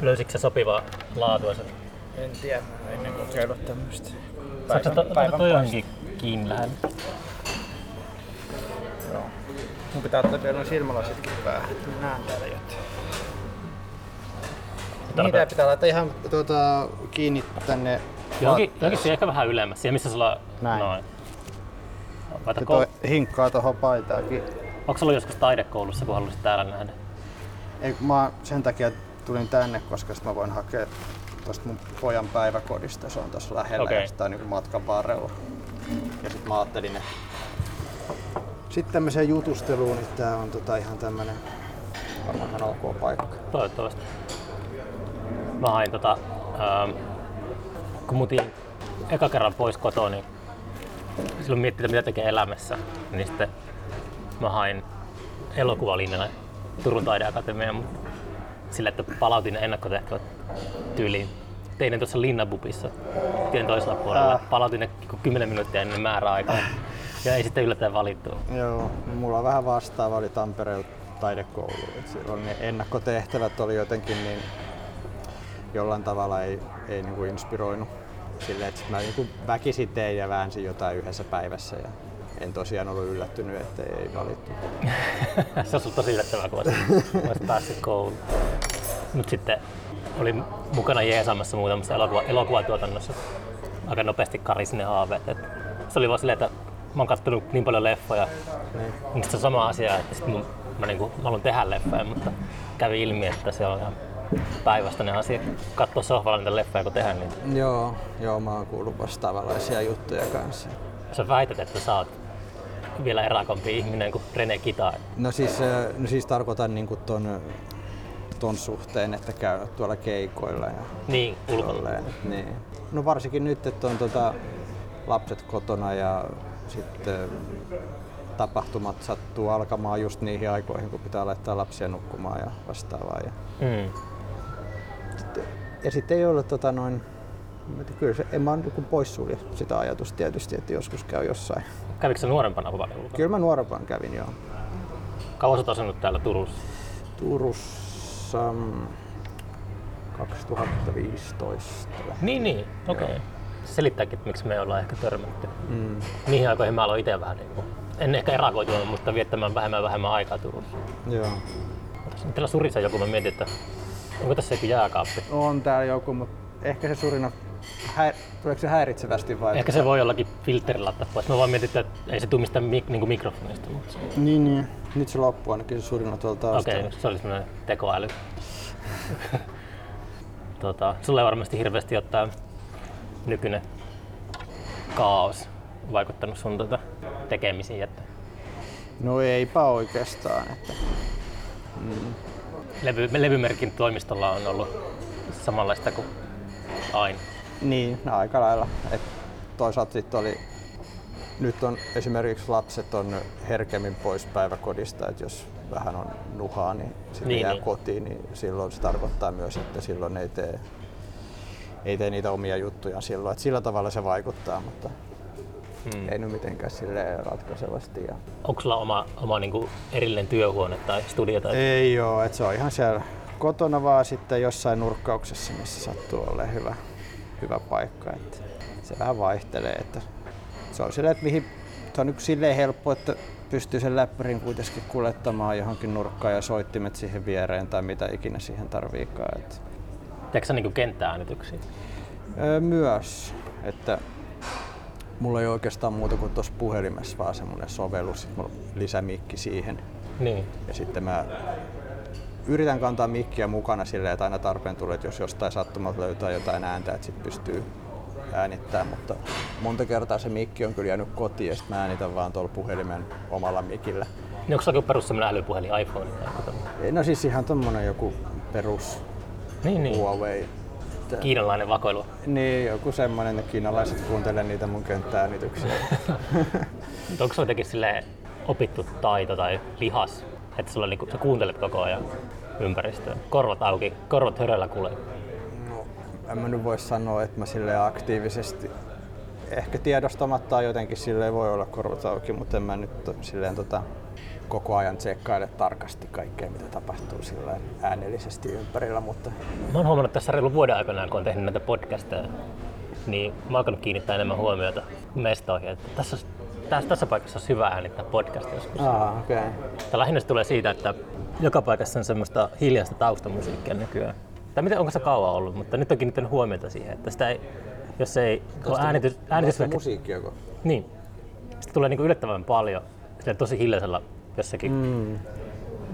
Löysitkö se sopivaa laatua sen? En tiedä, mä ennen kokeilla tämmöstä. Saatko to, to, toi johonkin kiinni lähellä? Joo. Mun pitää ottaa vielä noin silmälasitkin päähän, että mä näen täällä jotain. Niitä ei pitää laittaa ihan tuota, kiinni tänne Johonkin, johonkin siihen ehkä vähän ylemmäs, siihen missä sulla Näin. noin. Laita toi hinkkaa tuohon paitaakin. Onko sulla joskus taidekoulussa, kun haluaisit täällä nähdä? Ei, kun mä sen takia tulin tänne, koska sit mä voin hakea tuosta mun pojan päiväkodista, se on tuossa lähellä Okei. ja sitä on niin matkan varrella. Ja sit mä ajattelin, että sitten tämmöiseen jutusteluun, niin tää on tota ihan tämmönen varmaan ihan ok paikka. Toivottavasti. Mä hain tota, ähm, kun muutin eka kerran pois kotoa, niin silloin miettii, mitä tekee elämässä, niin sitten mä hain elokuvalinjalle Turun taideakatemiaan, mutta sillä, että palautin ennakkotehtävät tyyliin. Tein ne tuossa Linnabubissa tien toisella puolella. Ää. Palautin ne 10 minuuttia ennen määräaikaa. Ja ei sitten yllättäen valittu. Joo, mulla on vähän vastaava oli Tampereella taidekoulu. Et silloin ne ennakkotehtävät oli jotenkin niin jollain tavalla ei, ei niinku inspiroinut. Silleen, että mä niinku väkisin tein ja väänsin jotain yhdessä päivässä ja en tosiaan ollut yllättynyt, että ei valittu. se ollut tosi yllättävää, kun olisit, päässyt kouluun. Mutta sitten olin mukana jeesaamassa muutamassa elokuva, elokuvatuotannossa. Aika nopeasti karisi ne haaveet. Et se oli vaan silleen, että mä oon kattonut niin paljon leffoja, Niin. sit se on sama asia, että sit mun, mä, niinku, mä haluan tehdä leffoja, mutta kävi ilmi, että se on ihan päinvastainen asia. Katsoa sohvalla niitä leffoja, kun tehdä niitä. Joo, joo, mä oon kuullut vastaavanlaisia juttuja kanssa. Sä väität, että sä oot vielä erakompi ihminen kuin Rene Kita. No siis, äh, no siis tarkoitan niinku ton, ton suhteen, että käy tuolla keikoilla ja Niin, tolleen. Niin. No varsinkin nyt, että on tota lapset kotona ja sitten tapahtumat sattuu alkamaan just niihin aikoihin, kun pitää laittaa lapsia nukkumaan ja vastaavaa. Ja, Mm. ja sitten ei ole tota noin, kyllä se, en mä niin poissulje sitä ajatusta tietysti, että joskus käy jossain. Kävikö sä nuorempana paljon ulkona? Kyllä mä nuorempaan kävin jo. Kauan sä oot asunut täällä Turussa? Turussa mm, 2015. Niin, niin, okei. Okay. Selittääkin, miksi me ollaan ehkä törmätty. Mm. Niihin aikoihin mä aloin itse vähän niin kuin, en ehkä erakoitunut, mutta viettämään vähemmän vähemmän aikaa Turussa. Joo. Tässä on täällä surissa joku, mä mietin, että onko tässä joku jääkaappi. On täällä joku, mutta ehkä se surina, hä... tuleeko se häiritsevästi vai? Ehkä se voi jollakin filterillä ottaa pois. Mä vaan mietin, että ei se tuu mistään mik- niin kuin mikrofonista. Mutta... Niin, niin. Nyt se loppuu ainakin se surina tuolta. Okei, okay, se oli semmoinen tekoäly. tota, sulla ei varmasti hirveästi ottaa nykyinen kaos vaikuttanut sun tota, tekemisiin, että No eipä oikeastaan. Että... levy, levymerkin toimistolla on ollut samanlaista kuin aina. Niin, no, aika lailla. Et toisaalta sitten oli, nyt on esimerkiksi lapset on herkemmin pois päiväkodista, että jos vähän on nuhaa, niin sitten Niin, jää niin. kotiin, niin silloin se tarkoittaa myös, että silloin ei tee, ei tee niitä omia juttuja silloin. Et sillä tavalla se vaikuttaa, mutta Hmm. ei nyt mitenkään silleen ratkaisevasti. Ja... Onko sulla oma, oma niin kuin erillinen työhuone tai studio? Tai... Ei oo, että se on ihan siellä kotona vaan sitten jossain nurkkauksessa, missä sattuu olemaan hyvä, hyvä paikka. Että se vähän vaihtelee, että se on silleen, että mihin, se on nyt silleen helppo, että pystyy sen läppärin kuitenkin kuljettamaan johonkin nurkkaan ja soittimet siihen viereen tai mitä ikinä siihen tarviikaan. Että, Teekö sä niin kenttääänityksiä? öö, myös, että mulla ei oikeastaan muuta kuin tuossa puhelimessa vaan semmoinen sovellus, sit mulla lisämikki siihen. Niin. Ja sitten mä yritän kantaa mikkiä mukana silleen, että aina tarpeen tulee, että jos jostain sattumalta löytää jotain ääntä, että sit pystyy äänittämään, mutta monta kertaa se mikki on kyllä jäänyt kotiin ja sitten mä äänitän vaan tuolla puhelimen omalla mikillä. Niin onko sulla joku perus semmoinen älypuhelin, iPhone tai joku? No siis ihan tommonen joku perus Niin, niin. Huawei. Kiinalainen vakoilu. Niin, joku semmonen, että kiinalaiset kuuntelee niitä mun kenttääänityksiä. Mutta onko sulla jotenkin opittu taito tai lihas, että sulla niinku, sä kuuntelet koko ajan ympäristöä? Korvat auki, korvat höröllä kuulee. No, en mä nyt voi sanoa, että mä sille aktiivisesti ehkä tiedostamatta jotenkin silleen voi olla korvat auki, mutta en mä nyt silleen tota, koko ajan tsekkaile tarkasti kaikkea, mitä tapahtuu sillä äänellisesti ympärillä. Mutta... Mä oon huomannut tässä reilun vuoden aikana, kun on tehnyt näitä podcasteja, niin mä oon alkanut kiinnittää enemmän huomiota mestoihin. Että tässä, tässä, tässä paikassa on hyvä äänittää podcast joskus. Ah, okay. Tämä lähinnä se tulee siitä, että joka paikassa on semmoista hiljaista taustamusiikkia nykyään. Tai miten, onko se kauan ollut, mutta nyt on kiinnittänyt huomiota siihen, että sitä ei, jos ei ole äänitys, äänitys musiikki joko? Niin. Sitä tulee niinku yllättävän paljon tosi hiljaisella jossakin mm.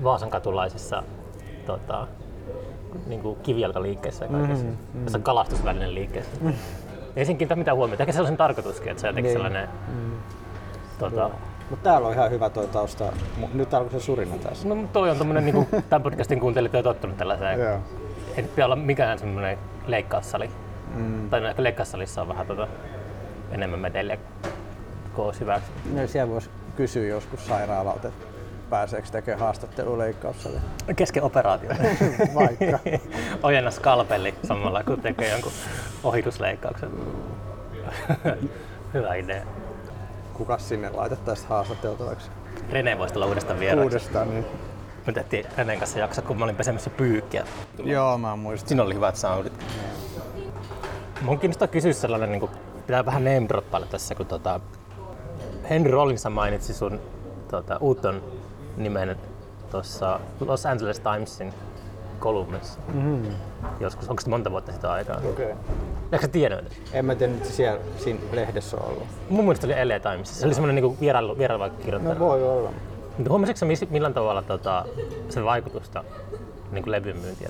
Vaasan katulaisessa tota, niinku kivijalkaliikkeessä ja kaikessa. Mm, mm. Tässä kalastusvälinen liikkeessä. Mm. Ei kiinnitä mitään huomiota. Ehkä se on sen tarkoituskin, että se on jotenkin niin. sellainen... Mm. Tota, mutta täällä on ihan hyvä toi tausta. Nyt alkoi se surina tässä. No toi on tommonen, niinku, tämän podcastin kuuntelijat on tottunut tällaiseen. Joo. Ei nyt olla mikään semmoinen leikkaussali. Mm. Tai no ehkä leikkaussalissa on vähän tota, enemmän meteliä kuin olisi hyväksi. No siellä voisi kysyä joskus sairaalalta, että pääseekö tekemään haastattelu leikkaussalle. Kesken operaatio. Vaikka. Ojenna skalpelli samalla kun tekee jonkun ohitusleikkauksen. Hyvä idea. Kuka sinne laitettaisiin haastateltavaksi? Rene voisi tulla uudestaan vieraaksi. Uudestaan, niin. Me tehtiin Renen kanssa jakso, kun mä olin pesemässä pyykkiä. Joo, mä muistan. Siinä oli hyvät soundit. Mun kiinnostaa kysyä sellainen, niin kuin, pitää vähän name droppailla tässä, kun tota, Henry Rollins mainitsi sun tota, Uuton nimen tuossa Los Angeles Timesin kolumnissa. Mm-hmm. Joskus, onko se monta vuotta sitä aikaa? Okei. Okay. Eikö sä tiennyt? En mä tiedä, että siellä siinä lehdessä on ollut. Mun mielestä se oli LA Times. Se oli semmoinen niinku vierailu, vierailu kirjoittaja. No voi olla. Mutta huomasitko millään tavalla tota, sen vaikutusta niin kuin levyn myyntiä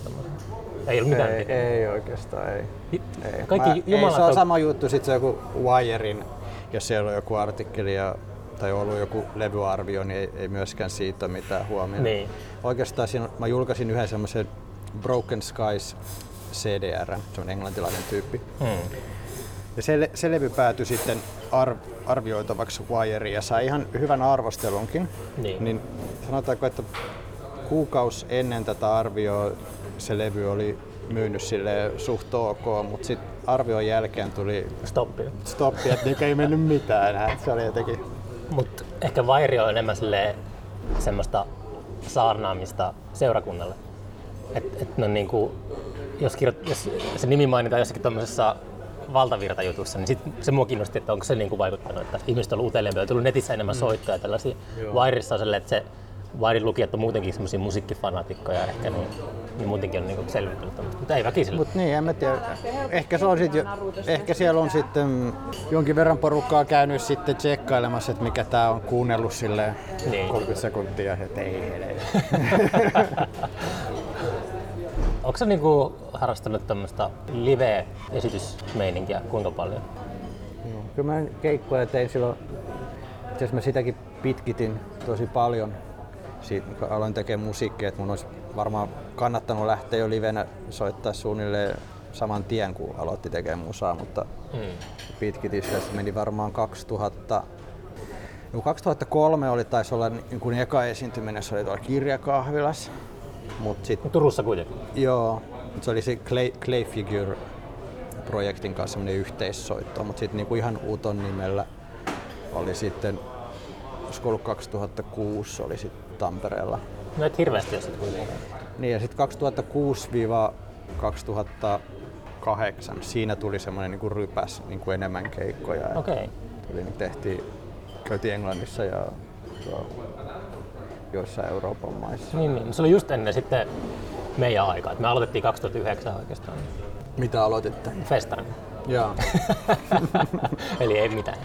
Ei ollut mitään. Ei, ei oikeastaan, ei. ei. Kaikki Mä, ei, se on sama juttu, sit se joku Wirein, jos siellä on joku artikkeli ja tai ollut joku levyarvio, niin ei, ei myöskään siitä ole mitään huomioon. Niin. Oikeastaan siinä, mä julkaisin yhden semmoisen Broken Skies CDR, se on englantilainen tyyppi. Hmm. Ja se, se levy päätyi sitten ar, arvioitavaksi Wireen ja sai ihan hyvän arvostelunkin. Niin. niin sanotaanko, että kuukaus ennen tätä arvioa se levy oli myynyt sille suht ok, mutta sitten arvion jälkeen tuli stoppi, stoppi että ei mennyt mitään. Se oli jotenkin mutta ehkä Vairi on enemmän semmoista saarnaamista seurakunnalle. Et, et no niinku, jos, kirjoit, jos se nimi mainitaan jossakin tuommoisessa valtavirtajutussa, niin sit se mua kiinnosti, että onko se niinku vaikuttanut, että ihmiset on ollut uteliaampia, on tullut netissä enemmän mm. soittoja tällaisia. Vairissa on sellainen, että se Vairin lukijat on muutenkin semmoisia musiikkifanaatikkoja ehkä, niin, niin muutenkin on niinku selvitynyt, mutta ei väkisellä. Mut niin, en mä tiedä. Ehkä, se on sit jo, ehkä siellä on sitten jonkin verran porukkaa käynyt sitten tsekkailemassa, että mikä tää on kuunnellut sille niin. 30 sekuntia, että ei hele. Onko sä niinku harrastanut tämmöistä live-esitysmeininkiä kuinka paljon? Joo, kyllä mä keikkoja tein silloin, itse mä sitäkin pitkitin tosi paljon siitä, kun aloin tekemään musiikkia, että mun olisi varmaan kannattanut lähteä jo livenä soittaa suunnilleen saman tien, kun aloitti tekemään musaa, mutta pitkitin se meni varmaan 2000 No 2003 oli taisi olla niin kuin eka esiintyminen, se oli tuolla kirjakahvilassa. Mut sit, Turussa kuitenkin? Joo, se oli se Clay, Clay Figure projektin kanssa semmoinen yhteissoitto, mutta sitten niinku ihan Uton nimellä oli sitten, olisiko ollut 2006, oli sitten Tampereella. No et hirveästi jos kuitenkaan. Niin ja sitten 2006-2008, siinä tuli semmoinen niinku rypäs niinku enemmän keikkoja. Okei. Okay. Tuli, niin tehtiin, käytiin Englannissa ja joissain Euroopan maissa. Niin, niin. Se oli just ennen sitten meidän aikaa. Me aloitettiin 2009 oikeastaan. Mitä aloititte? Festarin. Joo. Eli ei mitään.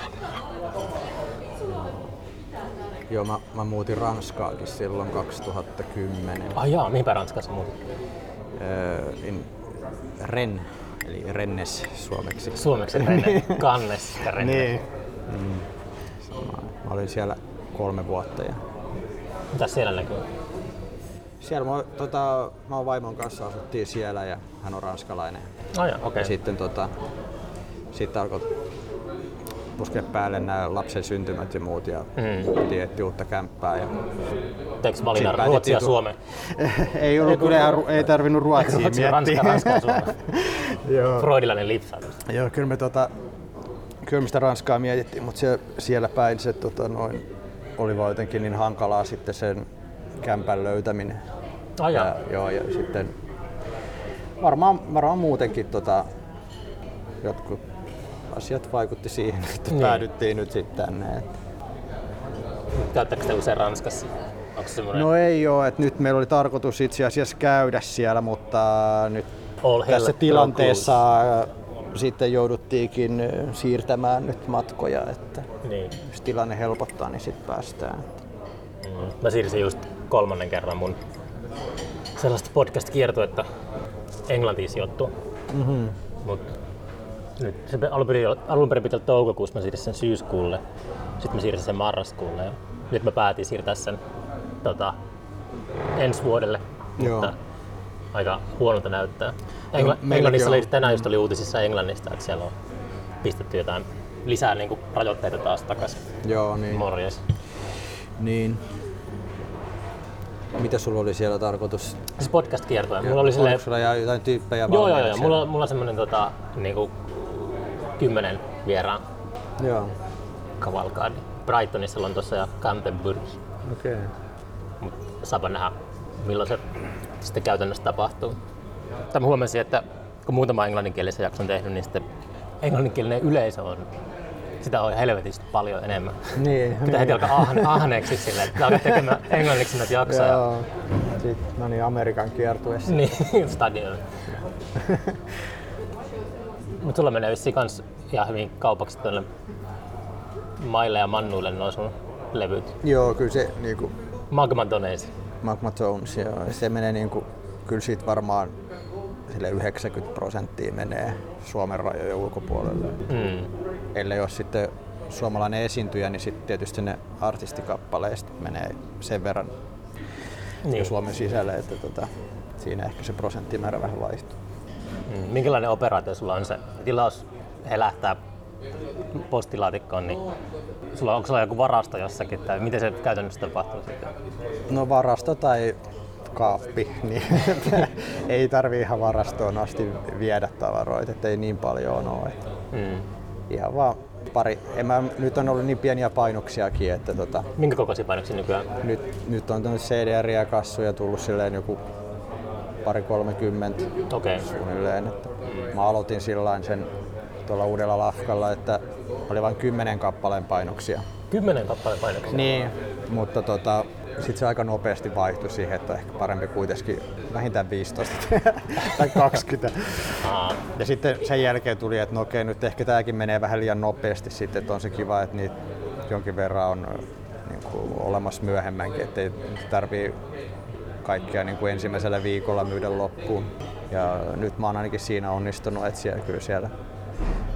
Joo, mä, mä muutin Ranskaakin silloin 2010. Ah jaa, mihinpä Ranskassa muutit? Öö, in Ren, eli Rennes suomeksi. Suomeksi Rennes, Kannes ja Rennes. niin. Mm. Mä olin siellä kolme vuotta. Ja... Mitä siellä näkyy? Siellä mä, tota, mä oon vaimon kanssa asuttiin siellä ja hän on ranskalainen. Oh, ja, okay. ja sitten tota, sitten alkoi puskea päälle nämä lapsen syntymät ja muut ja mm. piti etsiä uutta kämppää. Ja Teekö valinnan Ruotsia ja Suomea? ei ollut kyllä, ei tarvinnut Ruotsia Ruotsia, miettiä. Ranska, Ranska Suomea. Freudilainen lipsaus. Joo, kyllä me tota, kyllä me sitä Ranskaa mietittiin, mutta se, siellä päin se tota, noin, oli vaan jotenkin niin hankalaa sitten sen kämpän löytäminen. Ai Ja, joo, ja sitten varmaan, varmaan muutenkin tota, jotkut asiat vaikutti siihen, että Niin. päädyttiin nyt sitten tänne. Käyttääkö te usein Ranskassa? Onko se semmoinen No ei ole, että nyt meillä oli tarkoitus itse asiassa käydä siellä, mutta nyt all hell tässä tilanteessa sitten jouduttiinkin ö, siirtämään nyt matkoja, että? Niin. jos tilanne helpottaa, niin sitten päästään. Mm. Mä siirsin just kolmannen kerran mun sellaista podcast-kiertuetta Englantiin sijoittua. Mm-hmm. Mut nyt se alun perin, alun perin piti olla toukokuussa, mä siirsin sen syyskuulle. Sitten mä siirsin sen marraskuulle ja nyt mä päätin siirtää sen tota, ensi vuodelle. Joo. Mutta aika huonolta näyttää. Engla- Englannissa oli, tänään just oli uutisissa Englannista, että siellä on pistetty jotain lisää niin kuin, rajoitteita taas takaisin. Joo, niin. Morjes. niin. Mitä sulla oli siellä tarkoitus? Siis podcast-kiertue. Mulla oli silleen, Oliko sulla jää jotain tyyppejä Joo, joo, joo. siellä? Mulla, mulla on semmonen tota, niinku, kymmenen vieraan Joo, kavalkaadi. Brightonissa, Lontossa ja Canterburyssä. okei. Okay. Mut saapa nähdä, milloin se sitten käytännössä tapahtuu. Tai mä huomasin, että kun muutama englanninkielisen jakson tehnyt, niin sitten englanninkielinen yleisö on sitä on helvetisti paljon enemmän. Niin, Pitää heti alkaa ahne, ahneeksi silleen, että alkaa tekemään englanniksi näitä jaksoja. Joo. Sitten, no niin, Amerikan kiertueessa. Niin, stadion. Mutta sulla menee vissiin kans ihan hyvin kaupaksi tuonne maille ja mannuille noin sun levyt. Joo, kyllä se niinku, Magma Doneisi. Magma Jones, joo, se menee niinku, kyllä siitä varmaan sille 90 prosenttia menee Suomen rajojen ulkopuolelle. Mm. Ellei ole sitten suomalainen esiintyjä, niin sitten tietysti ne artistikappaleista menee sen verran Niin. Suomen sisälle, että tota, siinä ehkä se prosenttimäärä vähän vaihtuu. Mm. Minkälainen operaatio sulla on se tilaus helähtää postilaatikkoon, niin sulla, onko sulla joku varasto jossakin tai miten se käytännössä tapahtuu sitten? No varasto tai kaappi, niin ei tarvi ihan varastoon asti viedä tavaroita, että ei niin paljon ole. Mm. Ihan vaan pari. En mä, nyt on ollut niin pieniä painoksiakin, että tota, Minkä kokoisia painoksia nykyään? nyt, nyt on tuonne CDR ja kassuja tullut silleen joku pari 30 Okei. Okay. suunnilleen. Että mä aloitin sillain sen tuolla uudella lafkalla, että oli vain 10 kappaleen painoksia. Kymmenen kappaleen painoksia. Niin, mutta tota, sitten se aika nopeasti vaihtui siihen, että ehkä parempi kuitenkin vähintään 15 tai 20. Aa, Ja sitten sen jälkeen tuli, että no okei, nyt ehkä tämäkin menee vähän liian nopeasti sitten, että on se kiva, että niitä jonkin verran on niin kuin, olemassa myöhemmänkin, ettei tarvii kaikkia niin kuin ensimmäisellä viikolla myydä loppuun. Ja nyt mä oon ainakin siinä onnistunut etsiä kyllä siellä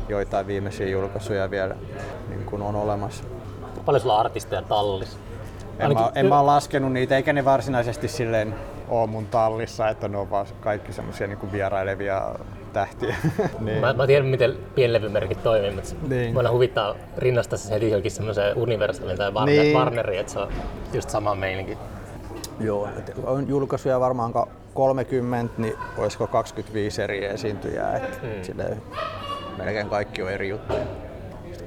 joitain viimeisiä julkaisuja vielä niin kuin on olemassa. paljon sulla artisteja tallissa? En, mä, Ainakin- en mä ole laskenut niitä, eikä ne varsinaisesti silleen ole mun tallissa, että ne on vaan kaikki semmoisia niin vierailevia tähtiä. niin. Mä, mä tiedän, miten pienlevymerkit toimii, mutta Niin. voidaan huvittaa rinnastaa se heti johonkin semmoiseen Universalin tai Warner, Niin. niin. Warneriin, että se on just sama meininki. Joo, on julkaisuja varmaan ka- 30, niin olisiko 25 eri esiintyjää. Et Mm. silleen, melkein kaikki on eri juttuja.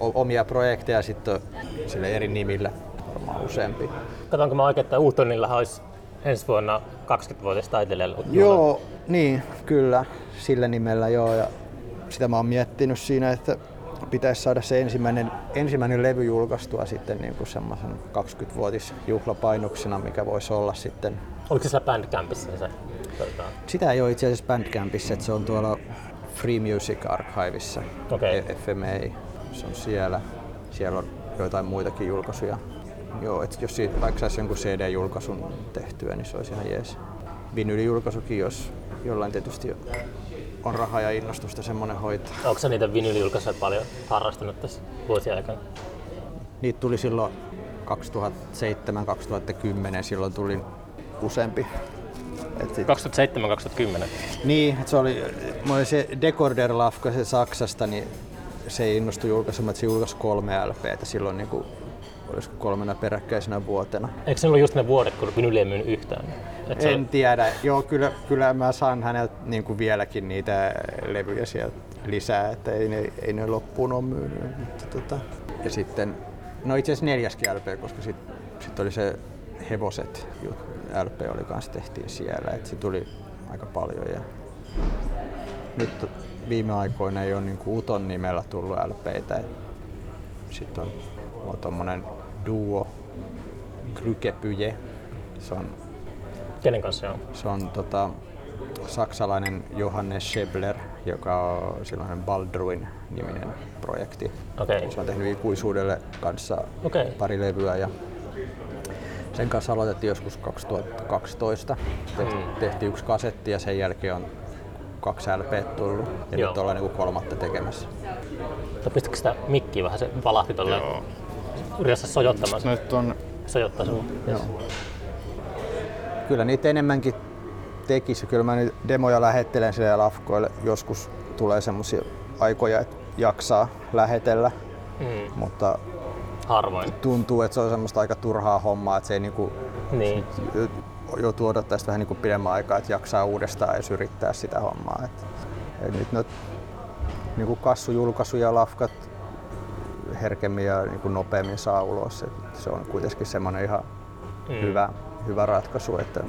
Omia projekteja sitten sille eri nimillä varmaan useampi. Katsonko mä oikein, että Uutonillahan olisi ensi vuonna 20-vuotias taiteilijalle. Joo, niin, kyllä, sillä nimellä joo. Ja sitä mä oon miettinyt siinä, että pitäisi saada se ensimmäinen, ensimmäinen levy julkaistua sitten niin kuin semmoisen 20-vuotis juhlapainoksena, mikä voisi olla sitten. Oliko se siellä Bandcampissa se? Tota, Sitä ei ole itse asiassa Bandcampissa, että se on tuolla Free Music Archiveissa, Okei. E- FMA, se on siellä. Siellä on joitain muitakin julkaisuja. Joo, että jos siitä vaikka saisi jonkun CD-julkaisun tehtyä, niin se olisi ihan jees. Vinylijulkaisukin, jos jollain tietysti on rahaa ja innostusta semmoinen hoitaa. onko sä niitä vinylijulkaisuja paljon harrastanut tässä vuosien aikana? Niitä tuli silloin 2007-2010, silloin tuli useampi. Et sit, 2007-2010. niin, et se oli, oli se Decorder Lafka se Saksasta, niin se innostui julkaisemaan, että se julkaisi kolme LPtä silloin niin kuin, olisiko kolmena peräkkäisenä vuotena. Eikö se ollut just ne vuodet, kun vinyli ei myynyt yhtään? Et se En tiedä. Joo, kyllä, kyllä mä saan häneltä niin kuin vieläkin niitä levyjä sieltä lisää, että ei ne, ei ne loppuun ole myynyt. Mutta tota. Ja sitten, no itse asiassa neljäskin LP, koska sitten sit oli se Hevoset LP oli kanssa tehtiin siellä, että se tuli aika paljon. Ja nyt viime aikoina ei ole niin Uton nimellä tullut LPitä. Sitten on, on tommonen duo Krykepyje. Se on, Kenen kanssa on? se on tota, saksalainen Johannes Schebler, joka on silloinen Baldruin niminen projekti. Okei. Se on tehnyt ikuisuudelle kanssa Okei. pari levyä ja sen kanssa aloitettiin joskus 2012. Tehti, Mm. Tehtiin yksi kasetti ja sen jälkeen on kaksi LP tullut ja Joo. nyt ollaan niin kolmatta tekemässä. Tai pistikö sitä mikkiä vähän, se valahti tolleen. Yritä sojottamaan sen. Nyt on, Sojottaa sun. Yes. kyllä niitä enemmänkin tekisi. Kyllä mä nyt demoja lähettelen sille lafkoille. Joskus tulee semmoisia aikoja, että jaksaa lähetellä, Mm. mutta Harvoin. tuntuu, että se on semmoista aika turhaa hommaa, että se ei niinku Niin. joutuu odottaa sitä vähän niin kuin pidemmän aikaa, että jaksaa uudestaan edes yrittää sitä hommaa. Et, et nyt noit niin kuin kassujulkaisuja ja lafkat herkemmin ja niin kuin nopeammin saa ulos. Et se on kuitenkin semmoinen ihan Mm. hyvä, hyvä ratkaisu. Että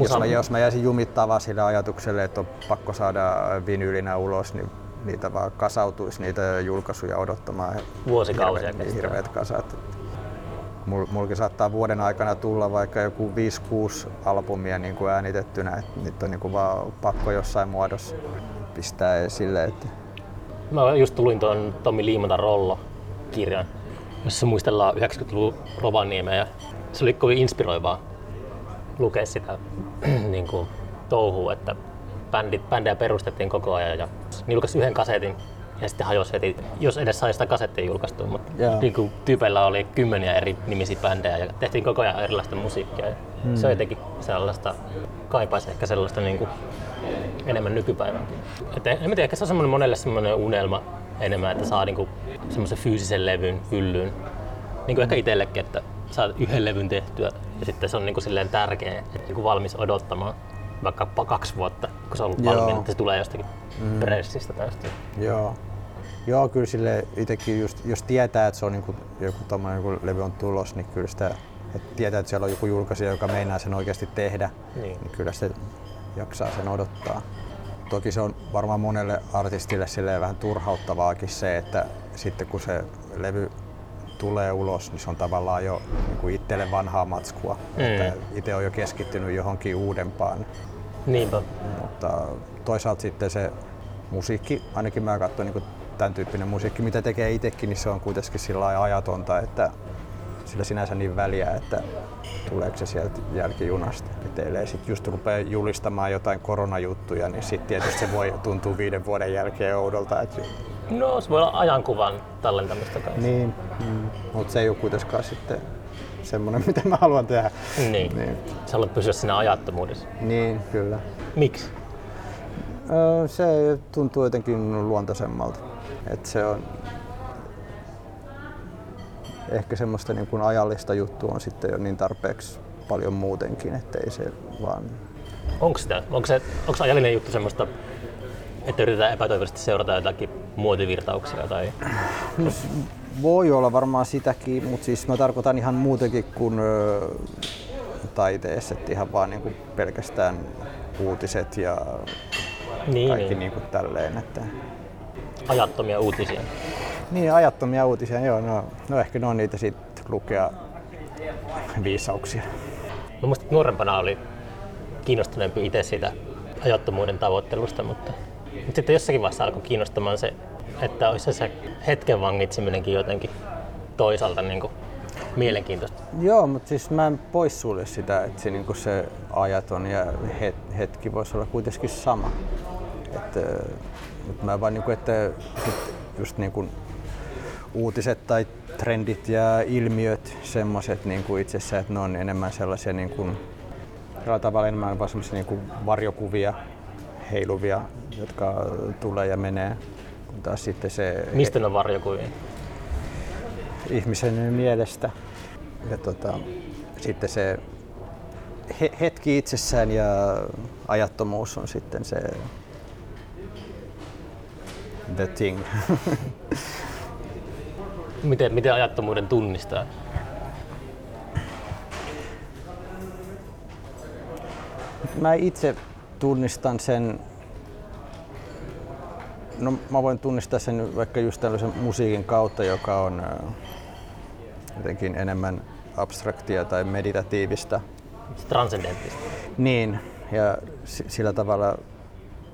jos, mä, jos mä jäisin jumittaa vaan sille ajatukselle, että on pakko saada vinyylinä ulos, niin niitä vaan kasautuisi niitä julkaisuja odottamaan. Vuosikausia Hirveät, niin hirveät kasat. Mul, mulkin saattaa vuoden aikana tulla vaikka joku 5-6 albumia niin kuin äänitettynä, että nyt on niin kuin vaan pakko jossain muodossa pistää esille. Että Mä just luin tuon Tommi Liimantan Rollo-kirjan, jossa muistellaan 90-luvun Rovaniemeä ja se oli kovin inspiroivaa lukea sitä niin kuin, touhua, että bändit, bändejä perustettiin koko ajan ja ne julkaisi yhden kasetin ja sitten hajosi heti, jos edes sai sitä kasettia julkaistua, mutta Joo. niin kuin, tyypeillä oli kymmeniä eri nimisiä bändejä ja tehtiin koko ajan erilaista musiikkia. Ja Hmm. Se on jotenkin sellaista, kaipaisi ehkä sellaista niin kuin, enemmän nykypäivää. Että en mä tiedä, ehkä se on semmoinen monelle semmoinen unelma enemmän, että saa niinku semmoisen fyysisen levyn hyllyyn. Niin kuin ehkä itsellekin, että saa yhden levyn tehtyä ja sitten se on niinku silleen tärkeä, että niinku valmis odottamaan vaikka kaksi vuotta, kun se on ollut valmiina, että se tulee jostakin mm. pressistä tai jostain. Joo. Joo, kyllä sille itsekin just, jos tietää, että se on niinku, joku tommonen joku levy on tulos, niin kyllä sitä, että tietää, että siellä on joku julkaisija, joka meinaa sen oikeasti tehdä, Niin. niin kyllä se jaksaa sen odottaa. Toki se on varmaan monelle artistille silleen vähän turhauttavaakin se, että sitten kun se levy tulee ulos, niin se on tavallaan jo niin itselle vanhaa matskua. Mm. Että itse on jo keskittynyt johonkin uudempaan. Niinpä. Mutta toisaalta sitten se musiikki, ainakin mä katson niin tämän tyyppinen musiikki, mitä tekee itsekin, niin se on kuitenkin sillä ajatonta, että sillä sinänsä niin väliä, että tuleeko se sieltä jälkijunasta. Et ellei sit just rupea julistamaan jotain koronajuttuja, niin sitten tietysti se voi tuntua viiden vuoden jälkeen oudolta. Et No se voi olla ajankuvan tallentamista kanssa. niin, mm. mutta se ei ole kuitenkaan sitten semmoinen, mitä mä haluan tehdä. Niin. Niin, Sä haluat pysyä siinä ajattomuudessa. niin kyllä. Miksi? Se tuntuu jotenkin luontaisemmalta. Et se on ehkä semmoista niin kuin ajallista juttua on sitten jo niin tarpeeksi paljon muutenkin, ettei se vaan... Onko sitä? Onko se onko ajallinen juttu semmoista, että yritetään epätoivoisesti seurata jotakin muotivirtauksia tai No, voi olla varmaan sitäkin, mutta siis mä tarkoitan ihan muutenkin kuin ö, taiteessa, että ihan vaan niin kuin pelkästään uutiset ja niin, kaikki niin. niin kuin tälleen. Että... ajattomia uutisia? Niin, ajattomia uutisia, joo, no, no ehkä ne on niitä sitten lukea viisauksia. Mä muistan, että nuorempana oli kiinnostuneempi itse siitä ajattomuuden tavoittelusta, mutta, mutta sitten jossakin vaiheessa alkoi kiinnostamaan se, että olisi se, se hetken vangitseminenkin jotenkin toisaalta niin kuin mielenkiintoista. Joo, mutta siis mä en poissulje sitä, että se, niinku se ajaton ja het, hetki voisi olla kuitenkin sama. Että, mutta mä vaan niinku, että sit just niinku uutiset tai trendit ja ilmiöt, semmoiset niinku itsessään, että ne on enemmän sellaisia niinku, jollain tavalla enemmän vaan semmoisia niinku varjokuvia, heiluvia, jotka tulee ja menee. Kun taas sitten se Mistä ne on varjokuvia? ihmisen mielestä. Ja tota, sitten se he, hetki itsessään ja ajattomuus on sitten se, the thing. Miten, miten ajattomuuden tunnistaa? Mä itse tunnistan sen, no mä voin tunnistaa sen vaikka just tällaisen musiikin kautta, joka on jotenkin enemmän abstraktia tai meditatiivista. Transcendenttista. Niin, ja sillä tavalla,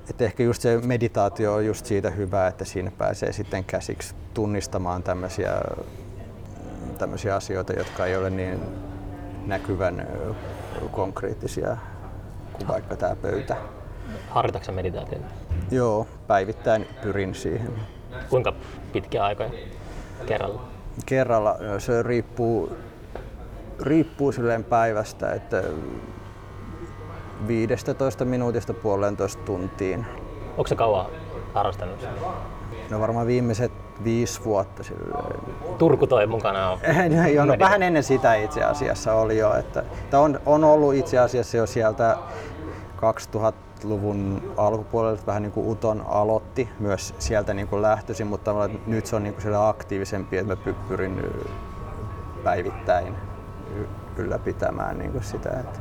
että ehkä just se meditaatio on just siitä hyvä, että siinä pääsee sitten käsiksi tunnistamaan tämmöisiä, tämmöisiä asioita, jotka ei ole niin näkyvän konkreettisia kuin vaikka tämä pöytä. Harjoitatko meditaatiota? Joo, päivittäin pyrin siihen. Kuinka pitkiä aikoja kerralla? Kerralla se riippuu, riippuu silleen päivästä, että 15 minuutista puolentoista tuntiin. Onko se kauan harrastanut? sitä? No varmaan viimeiset viisi vuotta silleen. Turku toi mukana on. No, joo, no, vähän ennen sitä itse asiassa oli jo. Että, että on, on ollut itse asiassa jo sieltä 2000-luvun alkupuolelta vähän niin kuin Uton aloitti myös sieltä niin kuin lähtöisin, mutta nyt se on niin kuin aktiivisempi, että mä py- pyrin päivittäin ylläpitämään niin kuin sitä. Että.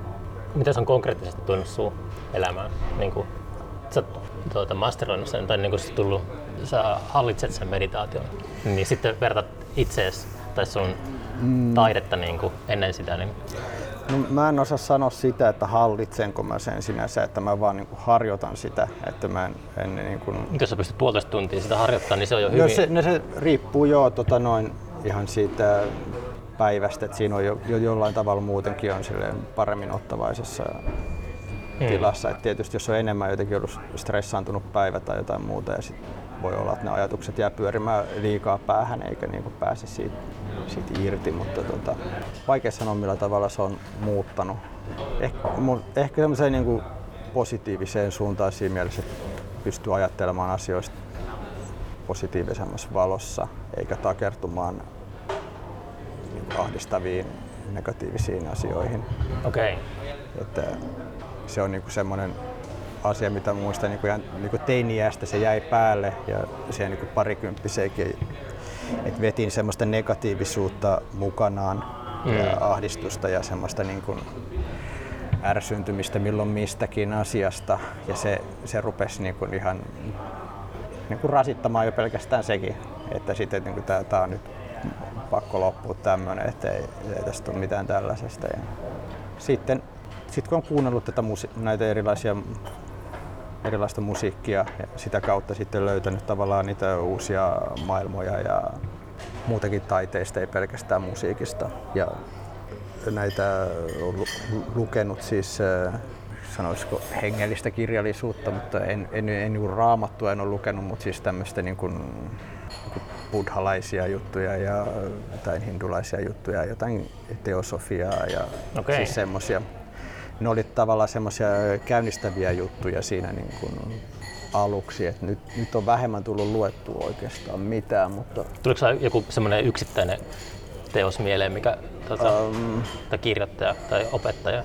Miten se on konkreettisesti tuonut sun elämään? Niin kuin, sä tuota, masteroinut sen, tai niin kuin se tullut, sä hallitset sen meditaation, niin sitten vertat itseesi tai sun mm. taidetta niin kuin ennen sitä, niin No, mä en osaa sanoa sitä, että hallitsenko mä sen sinänsä, että mä vaan niin kuin harjoitan sitä, että mä en, en niin kuin jos sä pystyt puolitoista tuntia sitä harjoittamaan, niin se on jo hyvin. No se, no se riippuu jo tota noin ihan siitä päivästä, että siinä on jo, jo jollain tavalla muutenkin on paremmin ottavaisessa Hmm. tilassa. Et tietysti jos on enemmän jotenkin ollut stressaantunut päivä tai jotain muuta ja sit voi olla, että ne ajatukset jää pyörimään liikaa päähän eikä niinku pääse siitä, siitä irti, mutta tota, vaikea sanoa millä tavalla se on muuttanut. Eh, mu- ehkä semmoiseen niinku positiiviseen suuntaan siinä mielessä, että pystyy ajattelemaan asioista positiivisemmassa valossa eikä takertumaan ahdistaviin negatiivisiin asioihin. Okei. Että se on niinku semmoinen asia, mitä muistan niinku ihan niinku teiniästä se jäi päälle ja se niinku parikymppiseenkin, että vetin semmoista negatiivisuutta mukanaan mm. ja ahdistusta ja semmoista niinku ärsyntymistä milloin mistäkin asiasta ja se, se rupesi niinku ihan niinku rasittamaan jo pelkästään sekin, että sitten niinku tää on nyt pakko loppua tämmönen, että ei, ei tästä ole mitään tällaisesta. Ja sitten sit kun on kuunnellut tätä musi- näitä erilaisia erilaista musiikkia ja sitä kautta sitten löytänyt tavallaan niitä uusia maailmoja ja muutakin taiteista, ei pelkästään musiikista. Ja näitä on lu- lukenut siis äh, sanoisiko hengellistä kirjallisuutta, mutta en, en, en niin raamattua en ole lukenut, mutta siis tämmöistä niin kuin buddhalaisia juttuja ja jotain hindulaisia juttuja, jotain teosofiaa ja Okei. siis semmoisia. Ne oli tavallaan semmoisia käynnistäviä juttuja siinä niin kuin aluksi, että nyt, nyt on vähemmän tullut luettua oikeastaan mitään, mutta Tuliko joku semmoinen yksittäinen teos mieleen, mikä tota, um, tai kirjoittaja tai opettaja?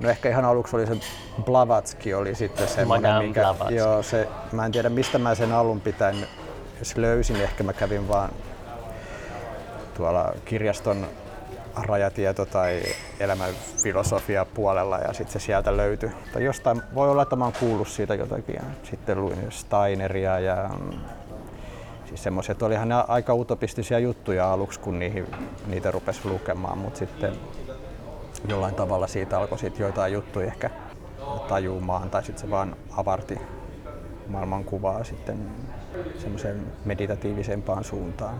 No ehkä ihan aluksi oli se Blavatski oli sitten semmoinen, Madame mikä, Blavatsky. joo, se, mä en tiedä mistä mä sen alun pitäen jos löysin, ehkä mä kävin vaan tuolla kirjaston rajatieto tai elämänfilosofia puolella ja sitten se sieltä löytyi. Tai jostain, voi olla, että mä oon kuullut siitä jotakin sitten luin Steineria ja mm, siis semmoiset olihan ne aika utopistisia juttuja aluksi, kun niihin, niitä rupesi lukemaan, mutta sitten jollain tavalla siitä alkoi sit joitain juttuja ehkä tajumaan tai sitten se vaan avarti maailmankuvaa sitten semmoiseen meditatiivisempaan suuntaan.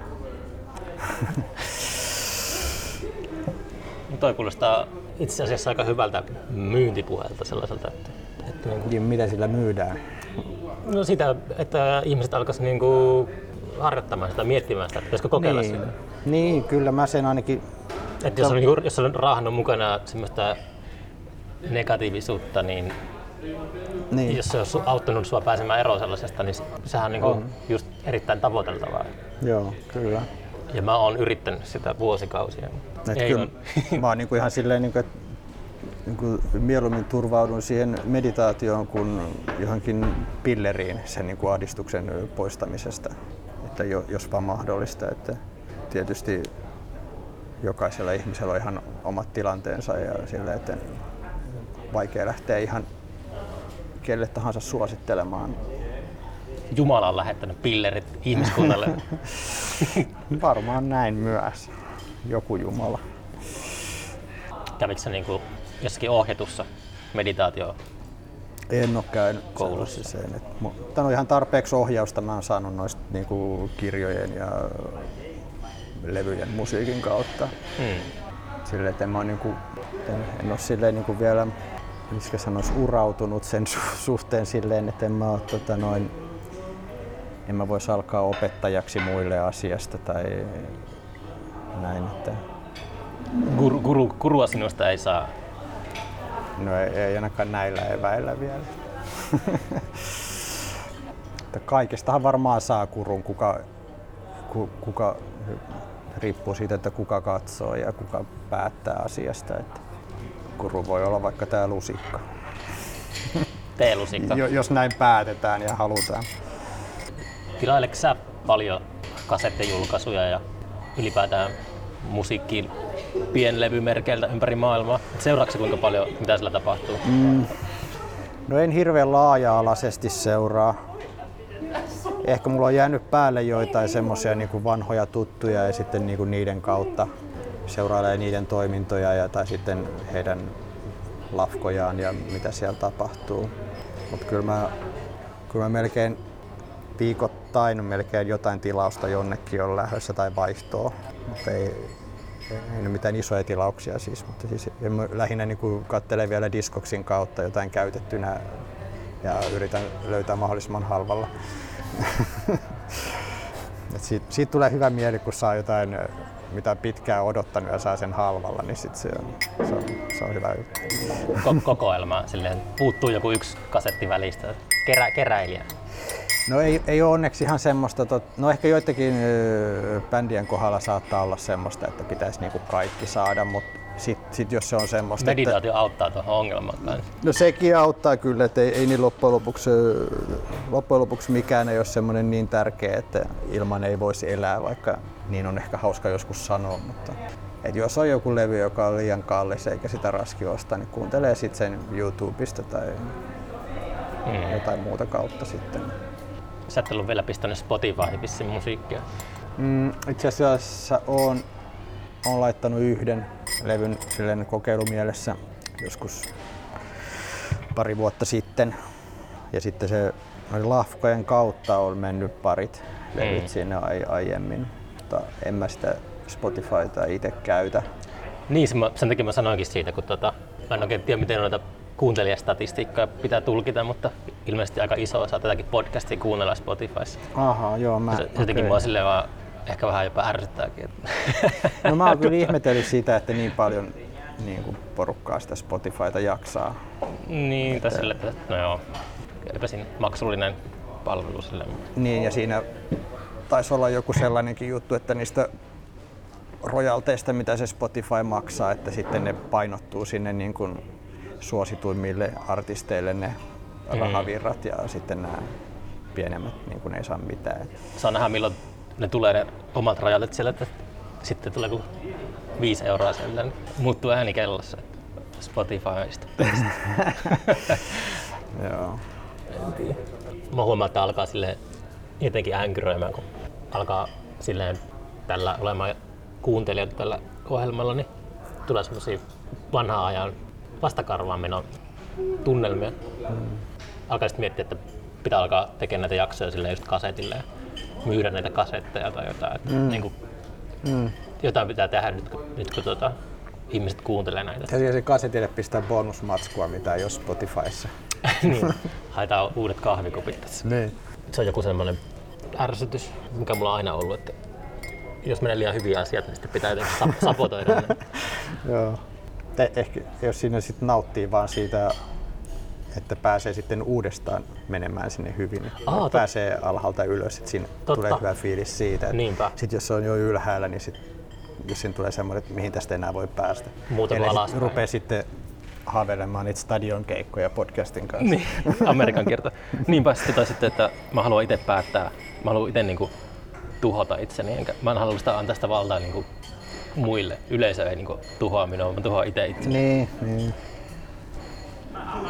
No Toi kuulostaa itse asiassa aika hyvältä myyntipuheelta sellaiselta, että, että niin mitä sillä myydään? No sitä, että ihmiset alkaisivat niinku harjoittamaan sitä, miettimään sitä, että pitäisikö kokeilla niin. sitä. niin, kyllä mä sen ainakin Että jos on, jos on raahannut mukana semmoista negatiivisuutta, niin niin. jos se su- auttanut sua pääsemään eroon sellaisesta, niin se- sehän on niinku On. just erittäin tavoiteltavaa. Joo, kyllä. Ja mä oon yrittänyt sitä vuosikausia. Et Ei kyllä, mä oon niinku ihan silleen, niinku, että niin kuin mieluummin turvaudun siihen meditaatioon kuin johonkin pilleriin sen niin kuin ahdistuksen poistamisesta, että jos vaan mahdollista. Että tietysti jokaisella ihmisellä on ihan omat tilanteensa ja sille, että vaikea lähteä ihan kelle tahansa suosittelemaan. Jumala on lähettänyt pillerit ihmiskunnalle. Varmaan näin myös. Joku Jumala. Kävitkö niin kuin jossakin ohjatussa meditaatio en ole käynyt koulussa sen. Tämä on ihan tarpeeksi ohjausta mä oon saanut noista niin kuin kirjojen ja levyjen musiikin kautta. Hmm. Sille, että en, mä niin kuin, en, en ole silleen niin kuin vielä miksi sanois, urautunut sen su- suhteen silleen, että en mä, ole, tota, noin, en mä voisi alkaa opettajaksi muille asiasta tai näin. Että... Guru, guru, gurua sinusta ei saa? No ei, ei ainakaan näillä eväillä vielä. Kaikestahan varmaan saa kurun, kuka, ku, kuka riippuu siitä, että kuka katsoo ja kuka päättää asiasta. Että kuru voi olla vaikka tämä lusikka. Teelusikka. jos näin päätetään ja halutaan. Tilaileeko sä paljon kasettejulkaisuja ja ylipäätään musiikkiin pienlevymerkeiltä ympäri maailmaa? Seuraatko kuinka paljon, mitä sillä tapahtuu? Mm. No en hirveän laaja-alaisesti seuraa. Ehkä mulla on jäänyt päälle joitain semmoisia niin vanhoja tuttuja ja sitten niin niiden kautta seurailee niiden toimintoja ja, tai sitten heidän lafkojaan ja mitä siellä tapahtuu. Mutta kyllä mä, kyllä mä melkein viikoittain melkein jotain tilausta jonnekin on lähdössä tai vaihtoa, mutta ei, ei, mitään isoja tilauksia siis, mutta siis lähinnä niin katselen vielä Discogsin kautta jotain käytettynä ja yritän löytää mahdollisimman halvalla. Et siitä, siitä tulee hyvä mieli, kun saa jotain mitä pitkään odottanut ja saa sen halvalla, niin sit se, on, se, on, se on hyvä juttu. Kokoelma, silleen puuttuu joku yksi kasetti välistä, Kerä, keräilijä. No ei, ei ole onneksi ihan semmoista, tot, no ehkä joidenkin bändien kohdalla saattaa olla semmoista, että pitäisi niinku kaikki saada, mutta sitten sit jos se on semmoista... Meditaatio että, auttaa tuohon ongelmaan kanssa. No sekin auttaa kyllä, että ei, ei niin loppujen lopuksi, loppujen lopuksi mikään ei ole semmoinen niin tärkeä, että ilman ei voisi elää, vaikka niin on ehkä hauska joskus sanoa, mutta et jos on joku levy, joka on liian kallis eikä sitä raski ostaa, niin kuuntelee sitten sen YouTubesta tai mm. jotain muuta kautta sitten. Sä et ollut vielä pistänyt Spotify vissiin musiikkia? Mm, itse asiassa on, on laittanut yhden levyn silleen kokeilumielessä joskus pari vuotta sitten. Ja sitten se lafkojen kautta on mennyt parit levyt mm. sinne aiemmin mutta en mä sitä Spotifyta itse käytä. Niin, sen takia mä sanoinkin siitä, kun tota, mä en oikein tiedä, miten noita kuuntelijastatistiikkaa pitää tulkita, mutta ilmeisesti aika iso osa tätäkin podcastia kuunnella Spotifyssa. Aha, joo. Mä, se, jotenkin okay. mua silleen vaan ehkä vähän jopa ärsyttääkin. No mä oon kyllä ihmetellyt sitä, että niin paljon niin kuin porukkaa sitä Spotifyta jaksaa. Niin, että... sille, että no joo, siinä maksullinen palvelu sille. Niin, ja siinä taisi olla joku sellainenkin juttu, että niistä rojalteista, mitä se Spotify maksaa, että sitten ne painottuu sinne niin kuin suosituimmille artisteille ne mm. rahavirrat ja sitten nämä pienemmät niin kuin ei saa mitään. Saa nähdä milloin ne tulee ne omat rajallit siellä, että sitten tulee kuin 5 euroa siellä, niin muuttuu ääni kellossa. Spotifyista. Joo. Mä huomaan, että alkaa sille jotenkin änkyröimään, kun alkaa silleen tällä olemaan kuuntelijoita tällä ohjelmalla, niin tulee semmoisia vanhaa ajan vastakarvaan menon tunnelmia. Mm. Alkaa sitten miettiä, että pitää alkaa tekemään näitä jaksoja sille just kasetille myydä näitä kasetteja tai jotain. Että mm. niin kuin, mm. Jotain pitää tehdä nyt, kun, nyt kun tuota, ihmiset kuuntelee näitä. Ja se kasetille pistää bonusmatskua, mitä jos Spotifyssa. niin, haetaan uudet kahvikupit tässä. Niin. Se on joku semmoinen ärsytys, mikä mulla on aina ollut, että jos menee liian hyviä asioita, niin sitten pitää jotenkin sapotoida. Joo. Te, ehkä jos siinä sitten nauttii vaan siitä, että pääsee sitten uudestaan menemään sinne hyvin. Aa, tot... Pääsee alhaalta ylös, että siinä Totta. tulee hyvä fiilis siitä. Sitten jos se on jo ylhäällä, niin sit, jos siinä tulee semmoinen, että mihin tästä enää voi päästä. Muuta Eli rupeaa sitten haaveilemaan niitä stadion keikkoja podcastin kanssa. Niin, Amerikan kierto. Niinpä sitten tai sitten, että mä haluan itse päättää, mä haluan itse niin kuin, tuhota itseni, enkä mä en halua sitä antaa sitä valtaa niin kuin, muille. Yleisö ei niin kuin, tuhoa minua, mä tuhoan itse itseni. Niin, niin.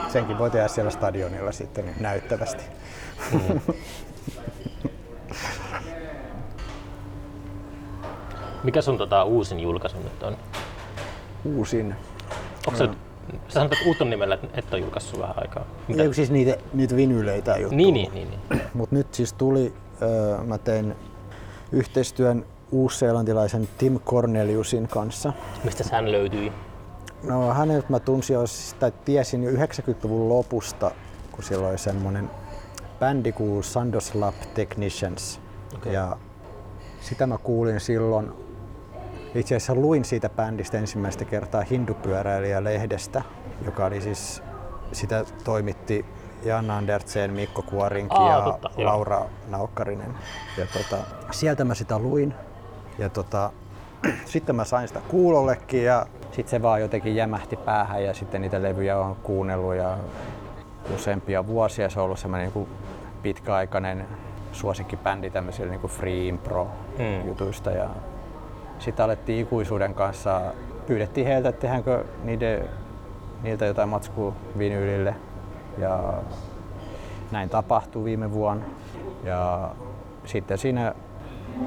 Senkin voi tehdä siellä stadionilla sitten näyttävästi. Mm. Mikä sun tota, uusin julkaisu nyt on? Uusin? Onko se, no. sä sanot, että uutta nimellä et ole julkaissut vähän aikaa. Mitä? Ei, siis niitä, niitä vinyleitä juttuja. Niin, niin, niin. niin. Mut nyt siis tuli, äh, mä tein yhteistyön uusseelantilaisen Tim Corneliusin kanssa. Mistä hän löytyi? No hänet mä tunsin, tai tiesin jo 90-luvun lopusta, kun siellä oli semmoinen bändi kuin Sandos Lab Technicians. Okay. Ja sitä mä kuulin silloin, itse asiassa luin siitä bändistä ensimmäistä kertaa Hindupyöräilijä-lehdestä, joka oli siis, sitä toimitti Jan Andersen, Mikko Kuorinki Aa, ja totta, Laura joo. Naukkarinen. Ja tota, sieltä mä sitä luin. Ja tota, sitten mä sain sitä kuulollekin ja sitten se vaan jotenkin jämähti päähän ja sitten niitä levyjä on kuunnellut ja useampia vuosia. Se on ollut semmoinen niin pitkäaikainen suosikkibändi tämmöisillä niin free impro mm. jutuista ja sitten alettiin ikuisuuden kanssa, pyydettiin heiltä, että tehdäänkö niiden, niiltä jotain matskua vinyylille ja näin tapahtui viime vuonna. Ja sitten siinä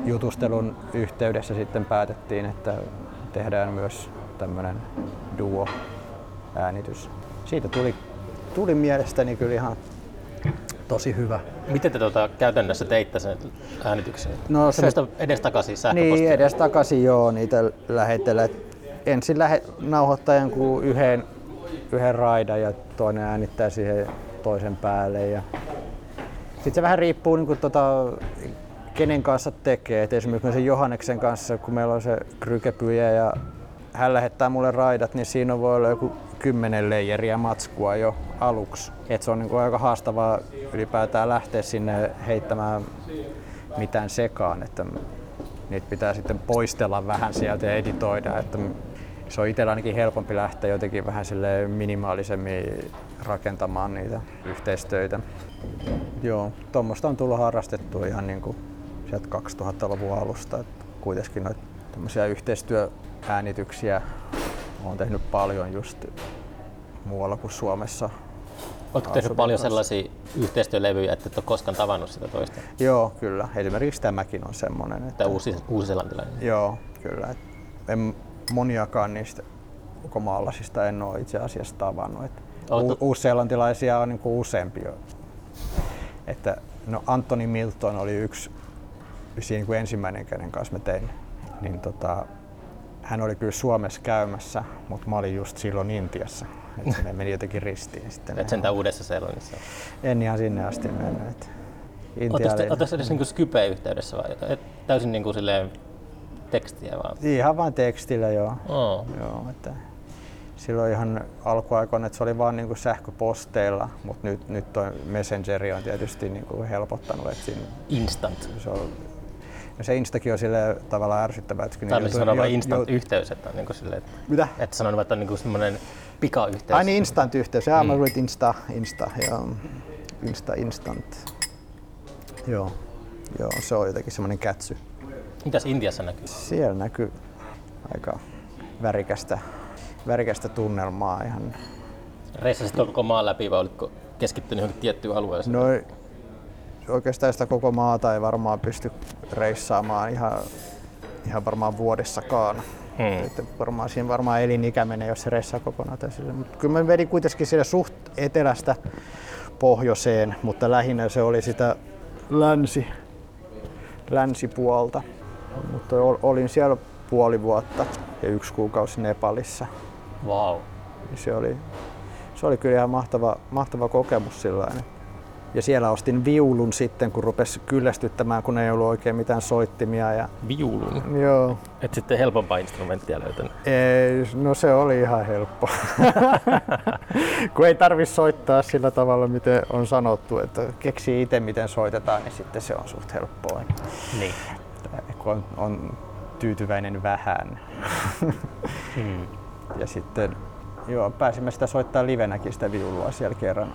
jutustelun yhteydessä sitten päätettiin, että tehdään myös tämmöinen duo-äänitys. Siitä tuli, tuli mielestäni kyllä ihan tosi hyvä. Miten te tuota, käytännössä teitte sen äänityksen? No se, edestakaisin sähköpostia? Niin, edestakaisin joo, niitä lähetellä. Ensin lähe, nauhoittaa jonkun yhden, yhden raidan ja toinen äänittää siihen toisen päälle. Ja... Sitten se vähän riippuu niin kuin, tota, kenen kanssa tekee. Et esimerkiksi sen Johanneksen kanssa, kun meillä on se krykepyjä ja hän lähettää mulle raidat, niin siinä voi olla joku kymmenen leijeriä matskua jo aluksi. Et se on niin kuin aika haastavaa ylipäätään lähteä sinne heittämään mitään sekaan, että niitä pitää sitten poistella vähän sieltä ja editoida. Että se on itsellä ainakin helpompi lähteä jotenkin vähän sille minimaalisemmin rakentamaan niitä yhteistöitä. Joo, tuommoista on tullut harrastettua ihan niin kuin sieltä 2000-luvun alusta. Että kuitenkin noita yhteistyöäänityksiä olen tehnyt paljon just muualla kuin Suomessa. Oletko tehnyt paljon sellaisia yhteistyölevyjä, että et ole koskaan tavannut sitä toista? Joo, kyllä. Esimerkiksi tämäkin on semmoinen. Että... uusi, uusi-seelantilainen? Joo, kyllä. En moniakaan niistä ulkomaalaisista en ole itse asiassa tavannut. Että U- uusi-seelantilaisia on niin kuin useampi. Että, no Anthony Milton oli yksi niin kuin ensimmäinen, kenen kanssa mä tein. Niin tota, hän oli kyllä Suomessa käymässä, mutta mä olin just silloin Intiassa. Että meni jotenkin ristiin. Sitten Et sentään uudessa Seelannissa? En ihan sinne asti mennyt. Oletko edes niin Skype-yhteydessä vai et täysin niin kuin silleen tekstiä vaan? Ihan vain tekstillä joo. Oh. joo että silloin ihan alkuaikoina, että se oli vain niin sähköposteilla, mutta nyt, nyt toi Messengeri on tietysti niin kuin helpottanut. Että siinä Instant. Se on, ja se Instakin on sille tavallaan ärsyttävää. Että niin sanoa vain instant-yhteys, että on niin kuin sille, että, Mitä? että sanon, että on niin kuin semmoinen pikayhteys. Ai niin, instant-yhteys. Jaa, mm. mä luulit Insta, Insta, joo. Insta, instant. Joo, joo, se on jotenkin semmoinen kätsy. Mitäs Intiassa näkyy? Siellä näkyy aika värikästä, värikästä tunnelmaa ihan. Reissasit koko maan läpi vai olitko keskittynyt johonkin tiettyyn alueeseen? No oikeastaan sitä koko maata ei varmaan pysty reissaamaan ihan, ihan varmaan vuodessakaan. Hmm. Että varmaan siinä varmaan elinikä menee, jos se reissaa kokonaan. Mutta kyllä mä vedin kuitenkin siellä suht etelästä pohjoiseen, mutta lähinnä se oli sitä länsi, länsipuolta. Mutta olin siellä puoli vuotta ja yksi kuukausi Nepalissa. Wow. Se oli, se oli kyllä ihan mahtava, mahtava kokemus sillä ja siellä ostin viulun sitten, kun rupesi kyllästyttämään, kun ei ollut oikein mitään soittimia. Ja... Viulun? Joo. Et sitten helpompaa instrumenttia löytänyt? Ei, no se oli ihan helppo. kun ei tarvi soittaa sillä tavalla, miten on sanottu, että keksii itse miten soitetaan, niin sitten se on suht helppoa. Niin. Kun on, on tyytyväinen vähän. hmm. Ja sitten joo, pääsimme sitä soittaa livenäkin sitä viulua siellä kerran,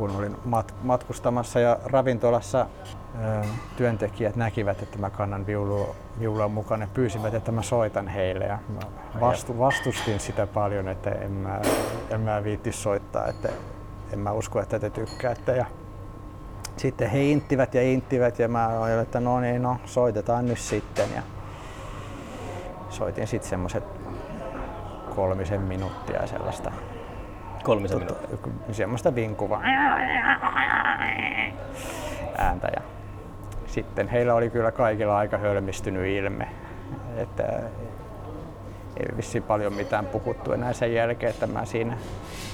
kun olin mat- matkustamassa ja ravintolassa ö, työntekijät näkivät, että mä kannan viulua, viulua mukaan ja pyysivät, että mä soitan heille. Ja mä vastu, vastustin sitä paljon, että en mä, en mä viitti soittaa, että en mä usko, että te tykkäätte. Ja sitten he inttivät ja inttivät ja mä olin, että no niin, no soitetaan nyt sitten. Ja soitin sitten semmoset kolmisen minuuttia sellaista Kolmisen tota, minuuttia. semmoista vinkuvaa ääntä. Ja sitten heillä oli kyllä kaikilla aika hölmistynyt ilme. Että ei vissiin paljon mitään puhuttu enää sen jälkeen, että mä siinä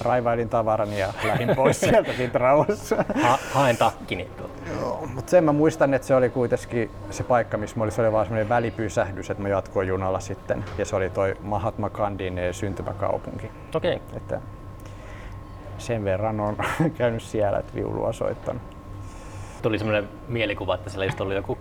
raivailin tavarani ja lähdin pois sieltä siitä rauhassa. Ha- haen takkini. tuolta. Joo, mutta sen mä muistan, että se oli kuitenkin se paikka, missä mä olin, se oli vaan semmoinen välipysähdys, että mä jatkoin junalla sitten. Ja se oli toi Mahatma Gandhin syntymäkaupunki. Okei. Okay. Että sen verran on käynyt siellä, että viulua soittanut. Tuli semmoinen mielikuva, että siellä just oli joku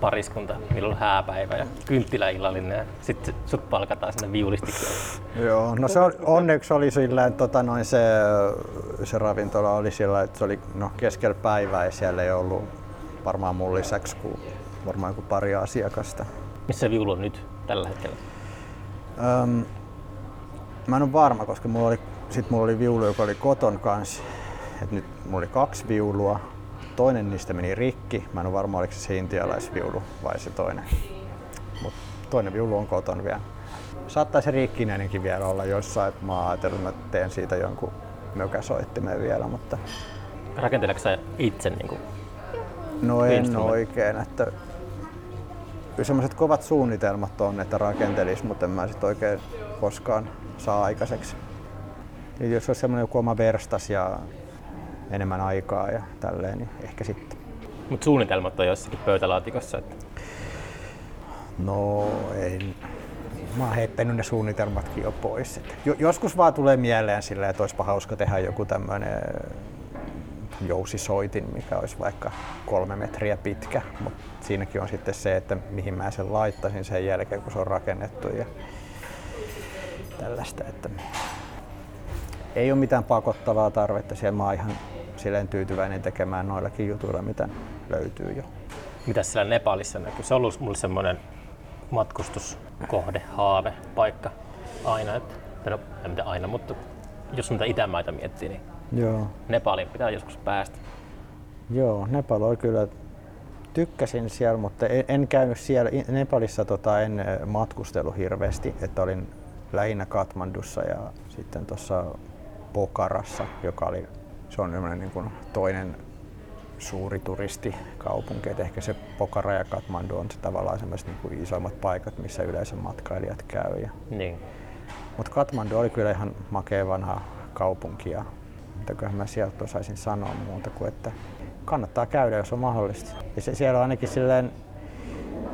pariskunta, milloin on hääpäivä ja kynttiläillallinen ja sitten sut palkataan sinne viulistiksi. Joo, no se on, onneksi oli sillä, että tota noin se, se ravintola oli sillä, että se oli no, keskellä päivää ja siellä ei ollut varmaan mun lisäksi kuin varmaan kuin pari asiakasta. Missä se viulu on nyt tällä hetkellä? Öm, mä en ole varma, koska mulla oli, sit mulla oli viulu, joka oli koton kanssa. Et nyt mulla oli kaksi viulua. Toinen niistä meni rikki. Mä en ole varma, oliko se intialaisviulu vai se toinen. Mut toinen viulu on koton vielä. Saattaa se rikkinäinenkin vielä olla jossain. Mä ajatellut, että mä teen siitä jonkun mökäsoittimen vielä, mutta Rakenteleeko sä itse niin kuin, no en oikein. Että kyllä semmoiset kovat suunnitelmat on, että rakentelis, mutta en mä sit oikein koskaan saa aikaiseksi. Jos olisi semmoinen joku oma verstas ja enemmän aikaa ja tälleen, niin ehkä sitten. Mutta suunnitelmat on jossakin pöytälaatikossa. Että No ei. Mä oon heittänyt ne suunnitelmatkin jo pois. Jo, joskus vaan tulee mieleen sillä, että olisipa hauska tehdä joku tämmöinen jousisoitin, mikä olisi vaikka kolme metriä pitkä, mutta siinäkin on sitten se, että mihin mä sen laittaisin sen jälkeen, kun se on rakennettu ja tällaista. Että ei ole mitään pakottavaa tarvetta siellä. Mä oon ihan silleen tyytyväinen tekemään noillakin jutuilla, mitä löytyy jo. mitä siellä Nepalissa näkyy? Se on ollut mulle semmoinen matkustuskohde, haave, paikka aina. Että, no, en mitä aina, mutta jos niitä itämaita miettii, niin Joo. Nepalin pitää joskus päästä. Joo, Nepal oli kyllä, tykkäsin siellä, mutta en, en käynyt siellä. Nepalissa tota, en eh, matkustellut hirveästi, että olin lähinnä Katmandussa ja sitten tuossa Pokarassa, joka oli, se on niin kuin toinen suuri turistikaupunki, että ehkä se Pokara ja Katmandu on se tavallaan semmoiset niin isoimmat paikat, missä yleensä matkailijat käy. Ja, Niin. mutta Katmandu oli kyllä ihan makea vanha kaupunki ja mitäköhän mä sieltä osaisin sanoa muuta kuin, että kannattaa käydä, jos on mahdollista. Ja se, siellä on ainakin silleen,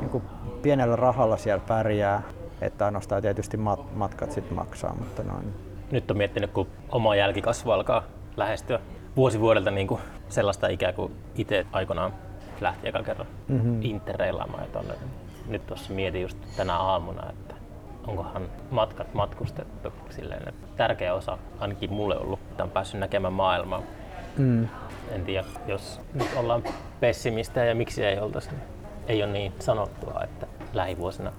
niin kuin pienellä rahalla siellä pärjää, että ainoastaan tietysti mat- matkat sitten maksaa, mutta noin. Nyt on miettinyt, kun oma jälkikasvu alkaa lähestyä vuosi vuodelta niin kuin sellaista ikää kuin itse aikoinaan lähti eka kerran mm-hmm. interreilaamaan. Ja tonne. Nyt tuossa mietin just tänä aamuna, että onkohan matkat matkustettu silleen, että tärkeä osa ainakin mulle ollut, että on päässyt näkemään maailmaa. Mm. En tiedä, jos nyt ollaan pessimistä ja miksi ei oltaisi, niin ei ole niin sanottua, että lähivuosina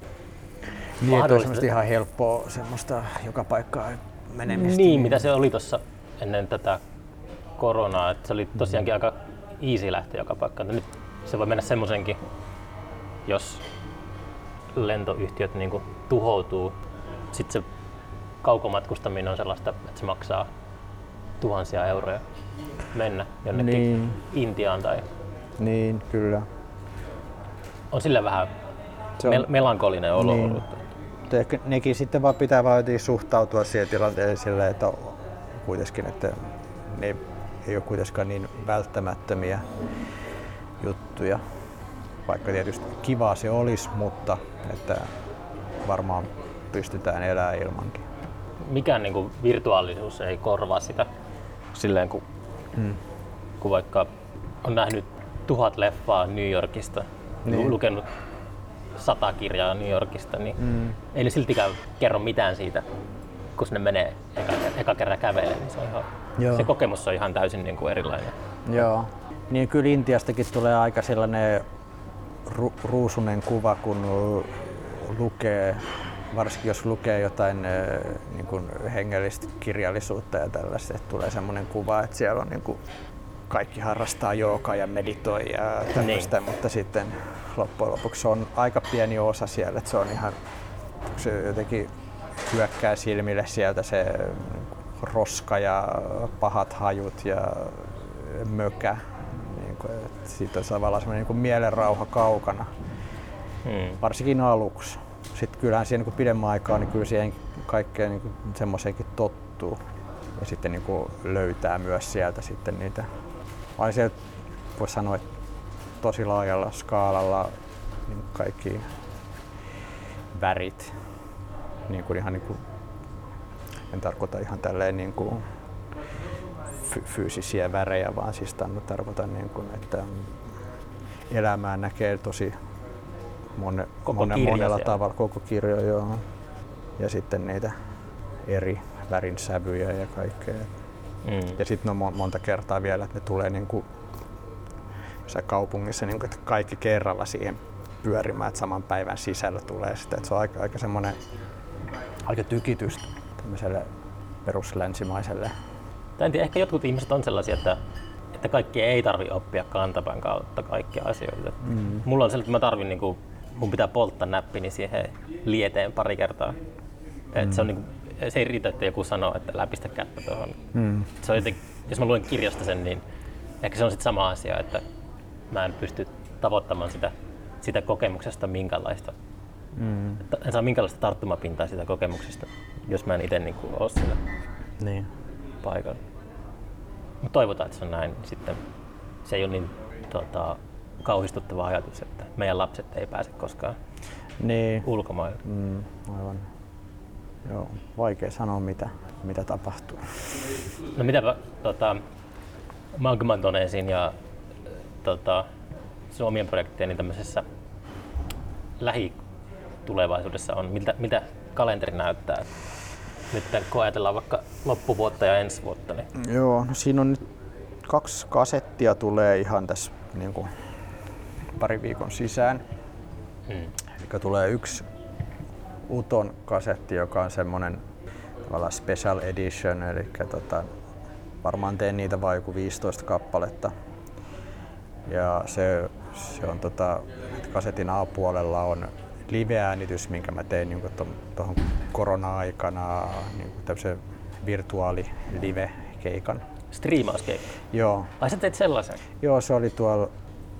Niin, että on ihan helppoa semmoista joka paikkaan menemistä. Niin, mitä se oli tuossa ennen tätä koronaa, että se oli tosiaankin aika easy lähteä joka paikkaan. Nyt se voi mennä semmoisenkin, jos lentoyhtiöt niin tuhoutuu. Sitten se kaukomatkustaminen on sellaista, että se maksaa tuhansia euroja mennä jonnekin Niin. Intiaan tai Niin, kyllä. on sillä vähän Se on- mel- melankolinen olo Niin. ollut. Nekin sitten vaan pitää vaan suhtautua siihen tilanteeseen silleen, että kuitenkin, että ne ei, ei ole kuitenkaan niin välttämättömiä juttuja. Vaikka tietysti kivaa se olisi, mutta että varmaan pystytään elämään ilmankin. mikään niin kuin virtuaalisuus ei korvaa sitä silleen, kun, Mm. kun vaikka on nähnyt tuhat leffaa New Yorkista, niin. lukenut sata kirjaa New Yorkista, niin Mm. ei ne siltikään kerro mitään siitä kun sinne menee eka, eka kerran kävelee, niin se, on ihan, Joo. se kokemus on ihan täysin niin kuin erilainen. Joo. Niin kyllä Intiastakin tulee aika sellainen ru- ruusunen kuva, kun lukee, varsinkin jos lukee jotain eh, niin kuin hengellistä kirjallisuutta ja tällaista, että tulee semmoinen kuva, että siellä on niin kuin kaikki harrastaa joogaa ja meditoi ja tällaista, niin. mutta sitten loppujen lopuksi se on aika pieni osa siellä, että se on ihan, se jotenkin hyökkää silmille sieltä se roska ja pahat hajut ja mökä. Niin kuin, että siitä on tavallaan semmoinen niin kuin mielenrauha kaukana, Hmm. varsinkin aluksi. Sitten kyllähän siihen niin kuin pidemmän aikaa, niin kyllä siihen kaikkeen niin semmoiseenkin tottuu. Ja sitten niin kuin löytää myös sieltä sitten niitä, vai sieltä voisi sanoa, että tosi laajalla skaalalla niin kaikki värit, niin kuin ihan niin kuin, en tarkoita ihan tälleen niin kuin fy- fyysisiä värejä, vaan siis tarkoitan niin kuin, että elämää näkee tosi mone, Koko mone, kirja monella siellä. tavalla, koko kirjo joo. Ja sitten niitä eri värin sävyjä ja kaikkea. Hmm. Ja sitten on mon- monta kertaa vielä, että ne tulee niin kuin kaupungissa niin kuin, että kaikki kerralla siihen pyörimään, että saman päivän sisällä tulee sitä. Että se on aika, aika semmoinen aika tykitystä tämmöiselle peruslänsimaiselle. Tai en tiedä, ehkä jotkut ihmiset on sellaisia, että, että kaikki ei tarvi oppia kantapään kautta kaikkia asioita. Mm. Mulla on sellainen, että mä tarvin, niin kuin, mun pitää polttaa näppini siihen lieteen pari kertaa. Mm. Et se, on, niin kuin, se ei riitä, että joku sanoo, että älä pistä kättä tuohon. Mm. Se on jos mä luen kirjasta sen, niin ehkä se on sitten sama asia, että mä en pysty tavoittamaan sitä, sitä kokemuksesta minkälaista. Mm. En saa minkälaista tarttumapintaa sitä kokemuksesta, jos mä en itse niin ole siellä Niin. paikalla. Mutta toivotaan, että se on näin. Sitten se ei ole niin tota, kauhistuttava ajatus, että meidän lapset ei pääse koskaan Niin. ulkomaille. Mm, aivan. Joo, vaikea sanoa mitä, mitä tapahtuu. No mitäpä tota, Magmadonesin ja tota, sun omien projektien tämmöisessä lähitulevaisuudessa on? Miltä, mitä kalenteri näyttää? Nyt kun ajatellaan vaikka loppuvuotta ja ensi vuotta, niin Joo, no siinä on nyt kaksi kasettia tulee ihan tässä niin kuin pari viikon sisään. hmm. Eli tulee yksi Uton kasetti, joka on semmoinen tavallaan special edition, eli tota, varmaan teen niitä vain joku 15 kappaletta. Ja se, se on tota, kasetin A-puolella on live-äänitys, minkä mä tein niin tuohon korona-aikana niin tämmöisen virtuaali live-keikan. striimauskeikka. Joo, Ai sä teet sellaisen? joo, se oli tuolla,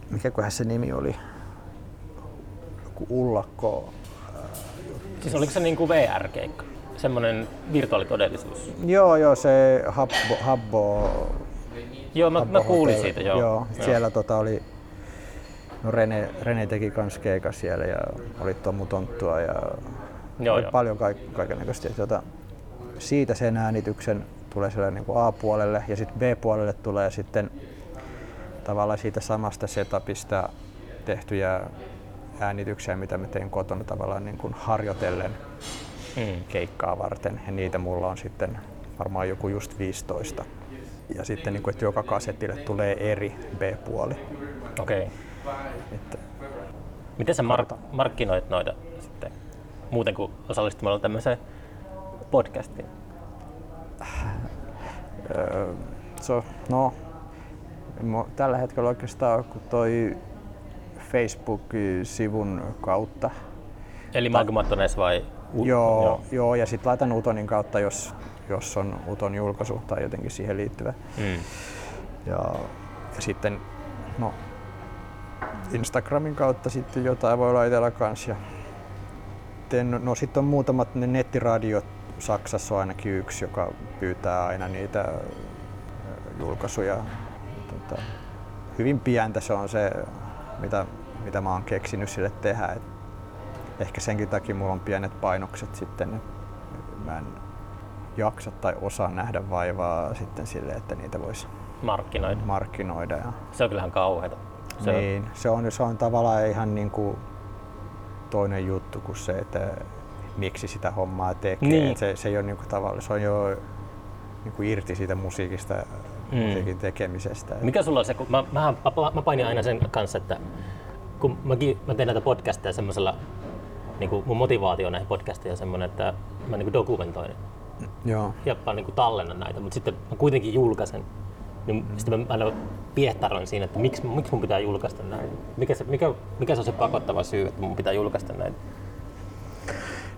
mikäköhän se nimi oli? Joku Ullakko Siis oliko se niin kuin VR-keikka? Semmoinen virtuaalitodellisuus? Joo, joo, se Habbo, Habbo, Joo, mä, Habbo mä kuulin Hotel. siitä, joo. joo. Siellä tota oli, no Rene, Rene teki kans keikan siellä ja oli Tommu Tonttua ja Joo, oli joo. paljon kaik, kaikenlaista. Tota, siitä sen äänityksen tulee siellä niin kuin A-puolelle ja sitten B-puolelle tulee sitten tavallaan siitä samasta setupista tehtyjä äänityksiä, mitä mä tein kotona tavallaan niin kuin harjoitellen Mm. keikkaa varten ja niitä mulla on sitten varmaan joku just 15. Ja sitten niin kuin, että joka kasetille tulee eri B-puoli. Okei. Että, Miten sä mark- markkinoit noita sitten muuten kuin osallistumalla tämmöiseen podcastiin? öö, so, no, tällä hetkellä oikeastaan kun toi Facebook-sivun kautta. Eli Magmatones vai? U- Joo, joo. joo ja sitten laitan Utonin kautta, jos, jos on Uton julkaisu tai jotenkin siihen liittyvä. Mm. Ja, ja sitten no, Instagramin kautta sitten jotain voi laitella kans. Ja teen, no sitten on muutamat ne nettiradiot, Saksassa on ainakin yksi, joka pyytää aina niitä julkaisuja. Tota, hyvin pientä se on se, mitä, mitä mä oon keksinyt sille tehdä. Et ehkä senkin takia mulla on pienet painokset sitten. Mä en jaksa tai osaa nähdä vaivaa sitten sille, että niitä voisi Markkinoit. markkinoida. Ja Se on kyllähän kauheata. Se on- niin, se on, se on tavallaan ihan niin kuin toinen juttu kuin se, että miksi sitä hommaa tekee. Niin. Et se, se ei ole niinku tavallaan, se on jo niinku irti siitä musiikista, Mm. musiikin tekemisestä. Mikä sulla on se, kun mä, mä, mä, mä painin aina sen kanssa, että kun mäkin, mä teen näitä podcasteja semmoisella, niin kuin mun motivaatio näihin podcasteihin on semmoinen, että mä niin kuin dokumentoin Joo. ja mä niin kuin tallennan näitä, mutta sitten mä kuitenkin julkaisen. Niin mm. sitten mä aina piehtaroin siinä, että miksi, miksi mun pitää julkaista näitä. Mikä se, mikä, mikä se on se pakottava syy, että mun pitää julkaista näitä?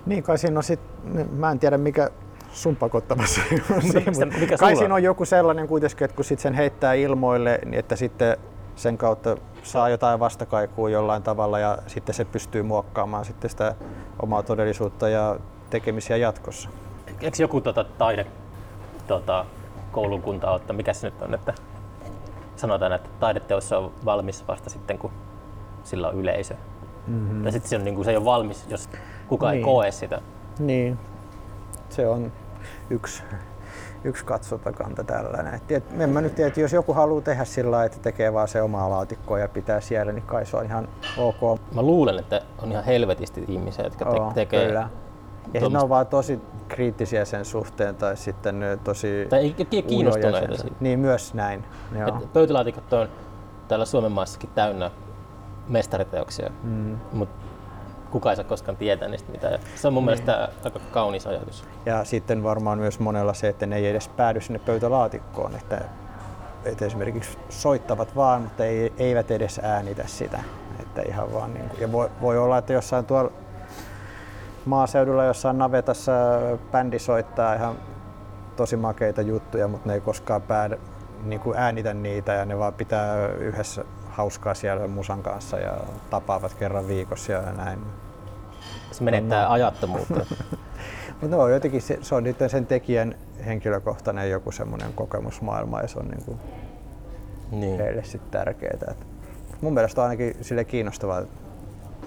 Niin kai siinä on sit, mä en tiedä mikä sun pakottava syy on kai siinä on? on joku sellainen kuitenkin, että kun sit sen heittää ilmoille, niin että sitten sen kautta saa jotain vastakaikua jollain tavalla ja sitten se pystyy muokkaamaan sitten sitä omaa todellisuutta ja tekemisiä jatkossa. Eikö joku tota, taide tota, koulukunta ottaa, mikä se nyt on, että sanotaan, että taideteos on valmis vasta sitten, kun sillä on yleisö. Mm-hmm. Tai sitten se, on, niin kuin, se ei ole valmis, jos kukaan Niin. ei koe sitä. Niin, se on yksi, yksi katsontakanta tällainen. Et, et, en mä nyt tiedä, että jos joku haluaa tehdä sillä lailla, että tekee vaan se omaa laatikkoa ja pitää siellä, niin kai se on ihan ok. Mä luulen, että on ihan helvetisti ihmisiä, jotka te- Oo, tekee. Kyllä. Ja ne on vaan tosi kriittisiä sen suhteen tai sitten ne tosi Tai ei, ei kiinnostuneita siitä. Niin myös näin. Joo. Et pöytälaatikot on täällä Suomen maassakin täynnä mestariteoksia, Mm. mutta kukaan ei saa koskaan tietää niistä mitään. Se on mun mielestä aika kaunis ajatus. Ja sitten varmaan myös monella se, että ne ei edes päädy sinne pöytälaatikkoon. Että, että esimerkiksi soittavat vaan, mutta ei, eivät edes äänitä sitä. Että ihan vaan niin kuin, ja voi, voi olla, että jossain tuolla maaseudulla jossain navetassa bändi soittaa ihan tosi makeita juttuja, mutta ne ei koskaan päädy, niin kuin äänitä niitä ja ne vaan pitää yhdessä hauskaa siellä musan kanssa ja tapaavat kerran viikossa ja näin. Se menettää ajattomuutta. Mutta no, jotenkin se, se on niiden sen tekijän henkilökohtainen joku semmoinen kokemusmaailma ja se on niinku niin. heille sitten tärkeää. Et mun mielestä on ainakin sille kiinnostavaa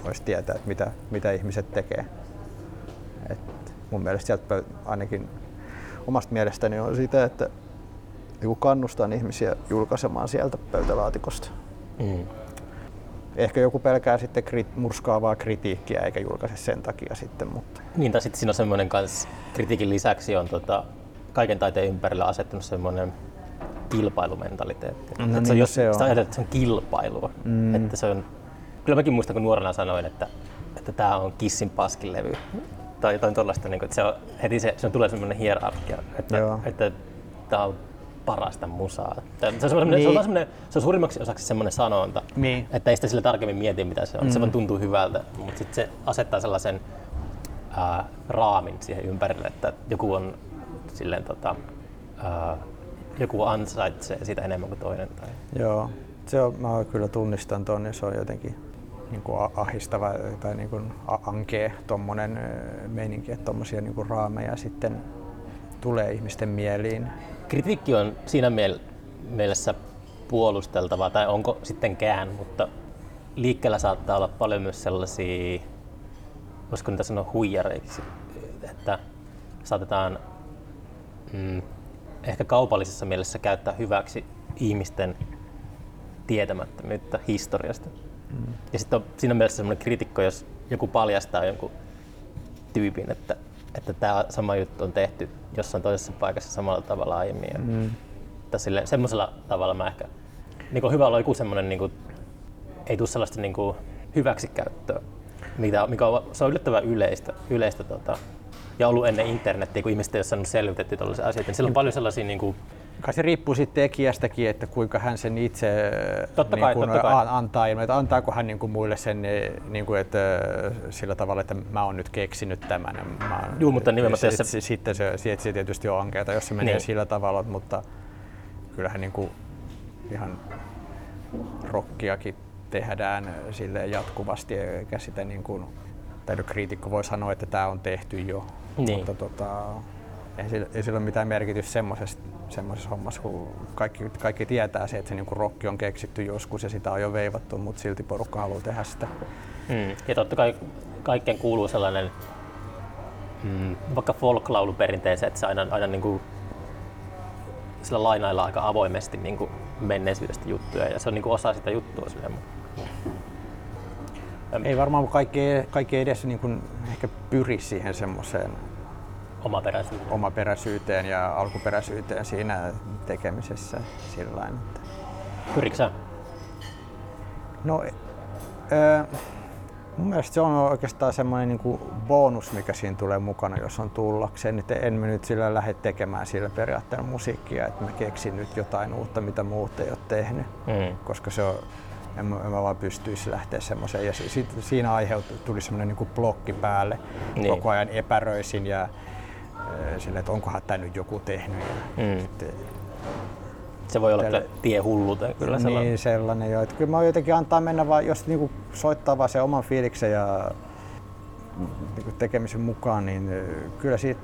olisi tietää, että mitä, mitä ihmiset tekee. Et mun mielestä sieltä ainakin omasta mielestäni on sitä, että niinku kannustan ihmisiä julkaisemaan sieltä pöytälaatikosta. Mm. Ehkä joku pelkää sitten kri- murskaavaa kritiikkiä eikä julkaise sen takia sitten, mutta Niin, tai sitten siinä on semmoinen kans, kritiikin lisäksi on tota, kaiken taiteen ympärillä asettunut semmoinen kilpailumentaliteetti. No Että niin, se on, no jos, se on. Sitä ajatellaan, että se on kilpailua. Mm. Että se on, kyllä mäkin muistan, kun nuorena sanoin, että, että tämä on Kissin paskinlevy. Tai jotain tuollaista, niin kuin, että se on, heti se, se tulee semmoinen hierarkia, että, Joo. että tämä on parasta musaa. Se on, semmoinen, se Niin. on, semmoinen, se on suurimmaksi osaksi semmoinen sanonta, Niin. että ei sitä sille tarkemmin mieti, mitä se on. Mm. Se vaan tuntuu hyvältä, mutta sitten se asettaa sellaisen ää, raamin siihen ympärille, että joku on silleen tota, ää, joku ansaitsee sitä enemmän kuin toinen. Tai... Joo, se on, mä kyllä tunnistan ton ja se on jotenkin niin kuin ahistava tai niin kuin ankee tommonen ö, meininki, että tommosia niin raameja sitten tulee ihmisten mieliin. Kritiikki on siinä miel- mielessä puolusteltavaa, tai onko sittenkään, mutta liikkeellä saattaa olla paljon myös sellaisia, voisiko niitä sanoa huijareiksi, että saatetaan mm, ehkä kaupallisessa mielessä käyttää hyväksi ihmisten tietämättömyyttä historiasta. Mm. Ja sitten on siinä mielessä semmoinen kritikko, jos joku paljastaa jonkun tyypin, että, että tämä sama juttu on tehty jossain toisessa paikassa samalla tavalla aiemmin. Mm. että sille, semmoisella tavalla mä ehkä, niin kuin hyvä olla joku semmoinen, niin kuin, ei tule sellaista niin kuin, hyväksikäyttöä, mikä, mikä on, se on yllättävän yleistä, yleistä tota, ja ollut ennen internetiä, kun ihmiset ei ole saanut selvitettyä tällaisia asioita. Niin siellä on paljon sellaisia niin kuin, Kai se riippuu sitten tekijästäkin, että kuinka hän sen itse Totta niin kai, kuin, totta kai. antaa ilmi, että antaako hän niin kuin muille sen niin kuin, että sillä tavalla, että mä oon nyt keksinyt tämän. Mä Juu, mutta nimenomaan se, jos se- sitten se, se, se tietysti on ankeata, jos se menee Niin. sillä tavalla, mutta kyllähän niin kuin ihan rockiakin tehdään silleen jatkuvasti, eikä sitä niin kuin, tai kriitikko voi sanoa, että tämä on tehty jo, Niin. mutta tota, ei sillä, ei sillä ole mitään merkitystä semmoisessa, semmoisessa hommassa, kun kaikki, kaikki tietää se, että se niinku rokki on keksitty joskus ja sitä on jo veivattu, mutta silti porukka haluaa tehdä sitä. Mm. Ja totta kai kaikkeen kuuluu sellainen, mm, vaikka folk-laulu perinteeseen, että se aina, aina niin kuin, sillä lainaillaan aika avoimesti niin kuin menneisyydestä juttuja ja se on niin kuin osa sitä juttua. Silleen. Ei varmaan kaikki, kaikki edes niin kuin ehkä pyri siihen semmoiseen Omaperäisyyteen. omaperäisyyteen ja alkuperäisyyteen siinä tekemisessä sillä että Pyrikö? No, öö, mun mielestä se on oikeastaan semmoinen niin kuin bonus, mikä siinä tulee mukana, jos on tullakseen. Nyt en mä nyt sillä lähde tekemään sillä periaatteella musiikkia, että mä keksin nyt jotain uutta, mitä muut ei ole tehnyt. Mm. Koska se on, en mä, en mä vaan pystyisi lähteä semmoiseen. Ja sit, siinä aiheutui, tuli semmoinen niin blokki päälle. Niin. Koko ajan epäröisin ja sille, että onkohan tämä nyt joku tehnyt. Mm. sitten Se voi olla tie hulluuteen kyllä sellainen. niin, sellainen jo. Että kyllä mä jotenkin antaa mennä vaan, jos niinku soittaa vaan se oman fiiliksen ja niinku tekemisen mukaan, niin kyllä siitä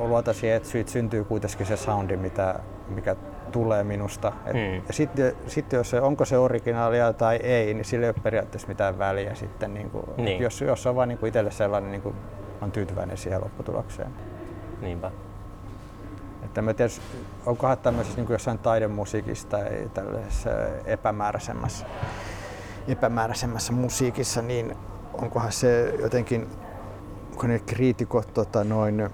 luotan siihen, että siitä syntyy kuitenkin se soundi, mitä, mikä tulee minusta. Et, Mm. Ja sitten sit jos se, onko se originaalia tai ei, niin sillä ei ole periaatteessa mitään väliä sitten. Niinku, et Niin. jos, jos on vaan niinku itselle sellainen, niinku, on tyytyväinen siihen lopputulokseen. Niinpä. Että mä tiedä, onkohan tämmöisessä niin jossain taidemusiikissa tai tällaisessa epämääräisemmässä, epämääräisemmässä musiikissa, niin onkohan se jotenkin, kun ne kriitikot tota, noin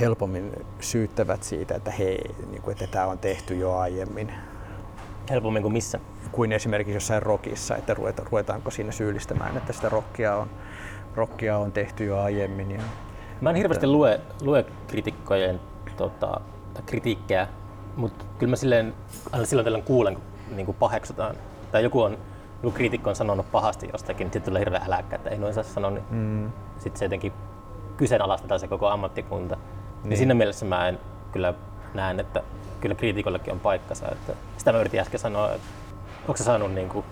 helpommin syyttävät siitä, että hei, niin kuin, että tämä on tehty jo aiemmin, Helpommin kuin missä? kuin esimerkiksi jossain rockissa, että ruveta, ruvetaanko siinä syyllistämään, että sitä rockia on, rockia on tehty jo aiemmin. Ja, Mä en hirveästi lue, lue kritikkojen tota, tai kritiikkejä, mutta kyllä mä silleen, aina silloin tällöin kuulen, kun niin kuin paheksutaan. Tai joku, on, joku kriitikko on sanonut pahasti jostakin, niin sitten tulee hirveä äläkkä, että ei noin saa sanoa, niin mm, sitten se jotenkin kyseenalaistetaan se koko ammattikunta. Niin. Niin. Siinä mielessä mä en kyllä näen, että kyllä kriitikollekin on paikkansa. Että sitä mä yritin äsken sanoa, että onko sä saanut niin kuin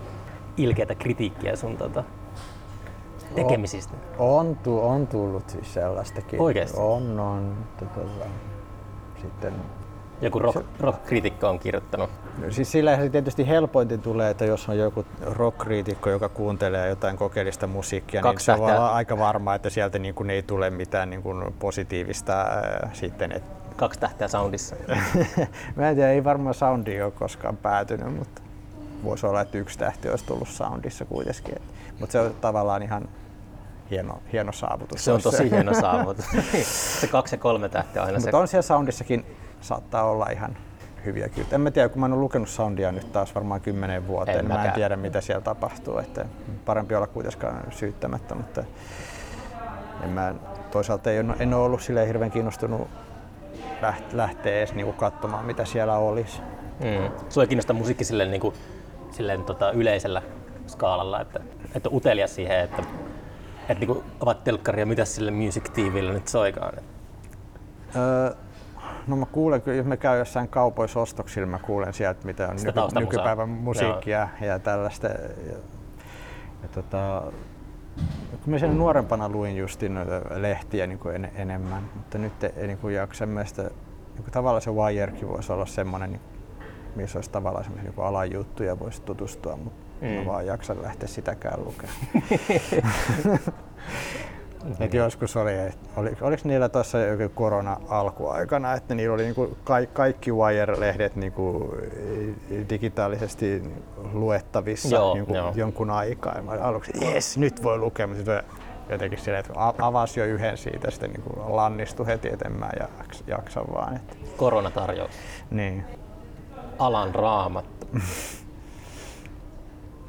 ilkeätä kritiikkiä sun tota, tekemisistä? On, tu, on tullut siis sellaistakin. Oikeesti? On, on. Tota, sitten, Joku rock, rock-kriitikko on kirjoittanut. no siis sillä se tietysti helpointin tulee, että jos on joku rock-kriitikko, joka kuuntelee jotain kokeellista musiikkia, Kaksi niin se voi olla aika varma, että sieltä niin kuin ei tule mitään niin kuin positiivista äh, sitten. Et, Kaksi tähteä soundissa. mä en tiedä, ei varmaan soundi ole koskaan päätynyt, mutta voisi olla, että yksi tähti olisi tullut soundissa kuitenkin. Et, mutta se on tavallaan ihan hieno, hieno saavutus. Se on tosi hieno saavutus. se kaksi ja kolme tähteä on aina se. Mutta on siellä soundissakin saattaa olla ihan hyviä kyllä. En mä tiedä, kun mä en ole lukenut soundia nyt taas varmaan kymmenen vuoteen, En niin mä en tiedä mitä siellä tapahtuu. Että parempi olla kuitenkaan syyttämättä, mutta en mä, toisaalta ei, ole- en ole ollut silleen hirveän kiinnostunut läht- lähteä edes niinku katsomaan, mitä siellä olisi. Mm. Sua ei kiinnosta musiikki silleen, niin kuin, silleen tota, yleisellä skaalalla, että, että on utelias siihen, että, että niin ovat telkkaria, mitä sille Music TVllä nyt soikaan. Öö, no mä kuulen, jos mä käyn jossain kaupoissa ostoksilla, mä kuulen sieltä, mitä on Sitä nyky, nykypäivän musiikkia ja tällaista. Ja, ja tota, kun mä sen nuorempana luin justin noita lehtiä niin kuin en, enemmän, mutta nyt ei niin kuin jaksa mielestä, niin kuin tavallaan se Wirekin voisi olla semmoinen, niin, missä olisi tavallaan semmoisia niin alajuttuja voisi tutustua, mutta mm. Mä vaan jaksa lähteä sitäkään lukemaan. Et joskus oli, et oli, oliko niillä tuossa joku korona-alkuaikana, että niillä oli niinku ka- kaikki Wire-lehdet niinku digitaalisesti luettavissa Joo, niinku joo. jonkun aikaa. Ja mä aluksi, jes, nyt voi lukea, mutta jotenkin silleen, että avasi jo yhden siitä, sitten niinku lannistui heti, että en mä jaksa, jaksa vaan. Että, Koronatarjous. niin. Alan raamattu.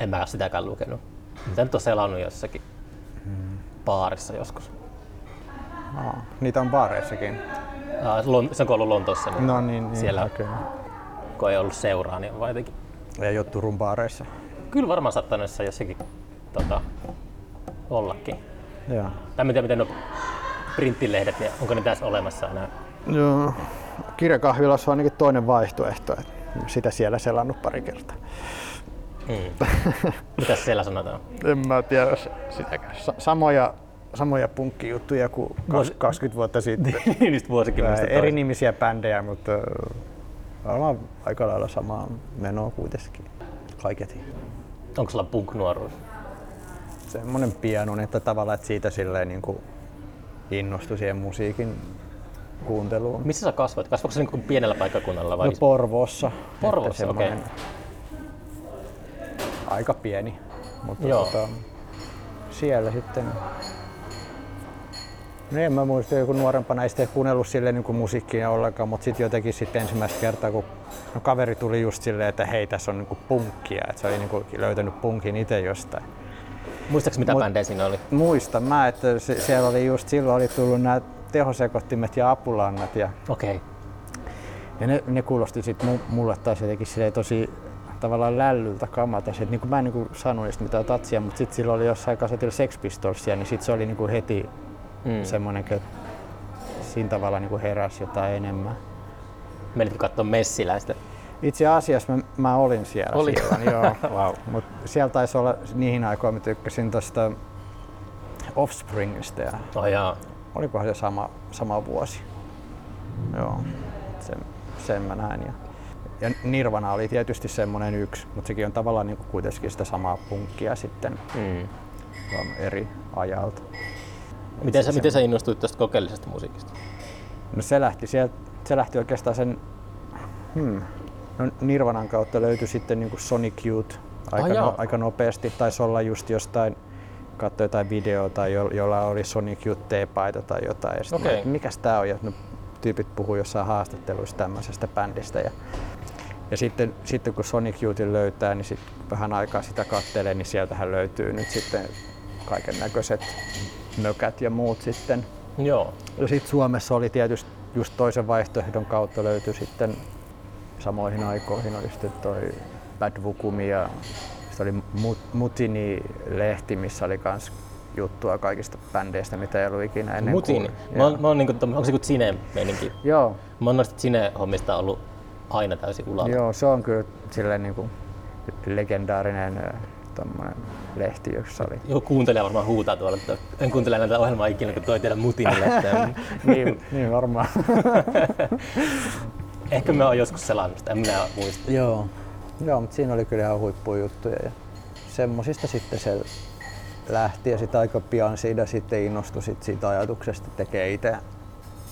en mä ole sitäkään lukenut. Mitä nyt on selannut jossakin baarissa joskus. No, niitä on baareissakin. Aa, Lon- Se on ollut Lontoossa, niin No niin, niin siellä okei. kun ei ollut seuraa, niin on jotenkin. Ja jo Turun baareissa. Kyllä varmaan saattaa noissa jossakin tota, ollakin. Joo. Tai en tiedä, miten nuo printtilehdet, niin onko ne tässä olemassa enää? Joo. Kirjakahvilassa on ainakin toinen vaihtoehto. että Sitä siellä selannut pari kertaa. Mm. Mitäs siellä sanotaan? En mä tiedä sitäkään. Sa- samoja, samoja punkkijuttuja kuin Vuosi- 20 vuotta sitten. Niistä vuosikymmenistä Eri nimisiä bändejä, mutta varmaan aika lailla samaa menoa kuitenkin. Kaiketi. Onko sulla punk-nuoruus? Semmoinen pianun, että tavallaan että siitä silleen niin kuin innostui siihen musiikin kuunteluun. Missä sä kasvoit? Kasvoiko se niin pienellä paikkakunnalla vai? No Porvoossa. Porvoossa, Että semmoinen okei. Aika pieni. Mutta Joo. tota, siellä sitten No en mä muista, joku nuorempana ei sitten kuunnellut silleen niin musiikkia ollenkaan, mutta sitten jotenkin sitten ensimmäistä kertaa, kun no kaveri tuli just silleen, että hei, tässä on niin kuin punkkia, että se oli niin kuin löytänyt punkin itse jostain. Muistatko mitä Mut- bändejä siinä oli? Muistan mä, että se, siellä oli just silloin oli tullut nämä tehosekottimet ja apulannat ja, Okei. Okay. ja ne, ne kuulosti sitten mu, mulle taas jotenkin tosi tavallaan lällyltä kamata. Sit, niin kuin mä en niin kuin saanut niistä mitään tatsia, mutta sitten silloin oli jossain kasetilla Sex Pistolsia, niin sitten se oli niin kuin heti Mm. semmoinen, että siinä tavalla niin kuin heräsi jotain enemmän. Menitkö katsoa Messiläistä? Itse asiassa mä, mä olin siellä Oli. silloin, joo. wow. Mut siellä taisi olla niihin aikoihin, mä tykkäsin tosta Offspringista ja Oh, jaa. olikohan se sama, sama vuosi. Joo, sen, sen mä näin. Ja, ja Nirvana oli tietysti semmonen yksi, mutta sekin on tavallaan niin kuitenkin sitä samaa punkkia sitten Mm. eri ajalta. Miten, sä, miten sä innostuit tästä kokeellisesta musiikista? No se lähti, sieltä, se lähti oikeastaan sen, hmm, no Nirvanan kautta löytyi sitten niin kuin Sonic Youth aika, Ah, no, aika nopeasti. Taisi olla just jostain, katsoi jotain videota, jo, jolla oli Sonic Youth T-paita tai jotain. Ja mä, että mikäs tää on? Ja no, tyypit puhuu jossain haastatteluissa tämmöisestä bändistä. Ja, ja sitten, sitten kun Sonic Youthin löytää, niin sitten vähän aikaa sitä kattelee, niin sieltähän löytyy nyt sitten kaiken näköiset mökät ja muut sitten. Joo. Ja sitten Suomessa oli tietysti just toisen vaihtoehdon kautta löytyi sitten samoihin aikoihin oli sitten toi Bad Vukumi ja sitten oli Mut- Mutini-lehti, missä oli kans juttua kaikista bändeistä, mitä ei ollut ikinä ennen Mutini. kuullut. Mä oon, mä oon niinku, onko se kuin Cine-meininki? Joo, Mä oon noista Cine-hommista ollut aina täysin ulalla. joo, se on kyllä silleen niinku legendaarinen äh, tommonen lehti, jossa oli. Joku kuuntelija varmaan huutaa tuolla, että en kuuntele näitä ohjelmaa ikinä, kun toi tiedä Mutinille. niin, niin varmaan. Ehkä mä oon joskus selannut sitä, en minä muista. Joo. Joo, mutta siinä oli kyllä ihan huippujuttuja ja semmosista sitten se lähti ja sitten aika pian siitä sitten innostui sit siitä ajatuksesta, että tekee itse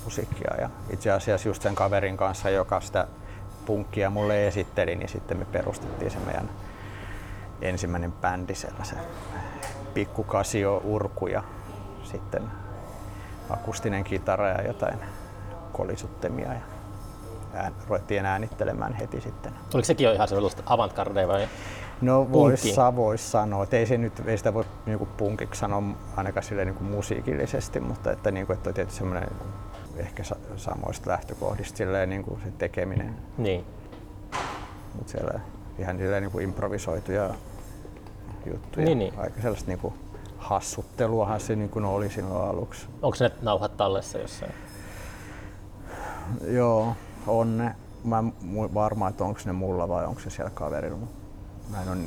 musiikkia ja itse asiassa just sen kaverin kanssa, joka sitä punkkia mulle esitteli, niin sitten me perustettiin se meidän ensimmäinen bändi sellaisen pikku Casio urku ja sitten akustinen kitara ja jotain kolisuttimia ja ään, ruvettiin äänittelemään heti sitten. Oliko sekin jo ihan sellaista avantgardea vai? No Punkki. vois, vois sanoa, että ei se nyt, ei sitä voi niinku punkiksi sanoa ainakaan sille niinku musiikillisesti, mutta että, niinku, että on tietysti semmoinen ehkä sa- samoista lähtökohdista silleen, niinku se tekeminen, Niin. mutta siellä ihan silleen niinku improvisoituja juttuja. Niin, niin. Aika sellaista niinku hassutteluahan se niinku oli silloin aluksi. Onko ne nauhat tallessa jossain? Joo, on ne. Mä en varma, että onko ne mulla vai onko se siellä kaverilla. Mä en, on,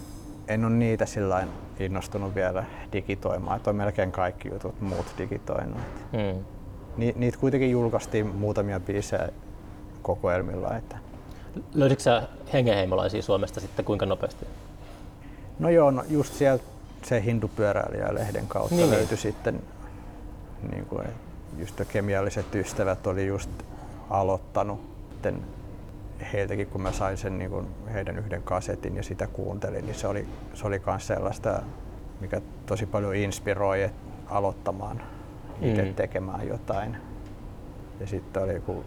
en ole niitä sillä innostunut vielä digitoimaan. Että on melkein kaikki jutut muut digitoinut. Hmm. Ni, niitä kuitenkin julkaistiin muutamia biisejä kokoelmilla. Että. Löysitkö sä hengenheimolaisia Suomesta sitten kuinka nopeasti? No joo, no just sieltä se hindupyöräilijä-lehden kautta Niin, löytyi sitten, niin kuin, just kemialliset ystävät oli just aloittanut. Sitten heiltäkin, kun mä sain sen niin kuin heidän yhden kasetin ja sitä kuuntelin, niin se oli, se oli myös sellaista, mikä tosi paljon inspiroi aloittamaan itse Mm. tekemään jotain. Ja sitten oli joku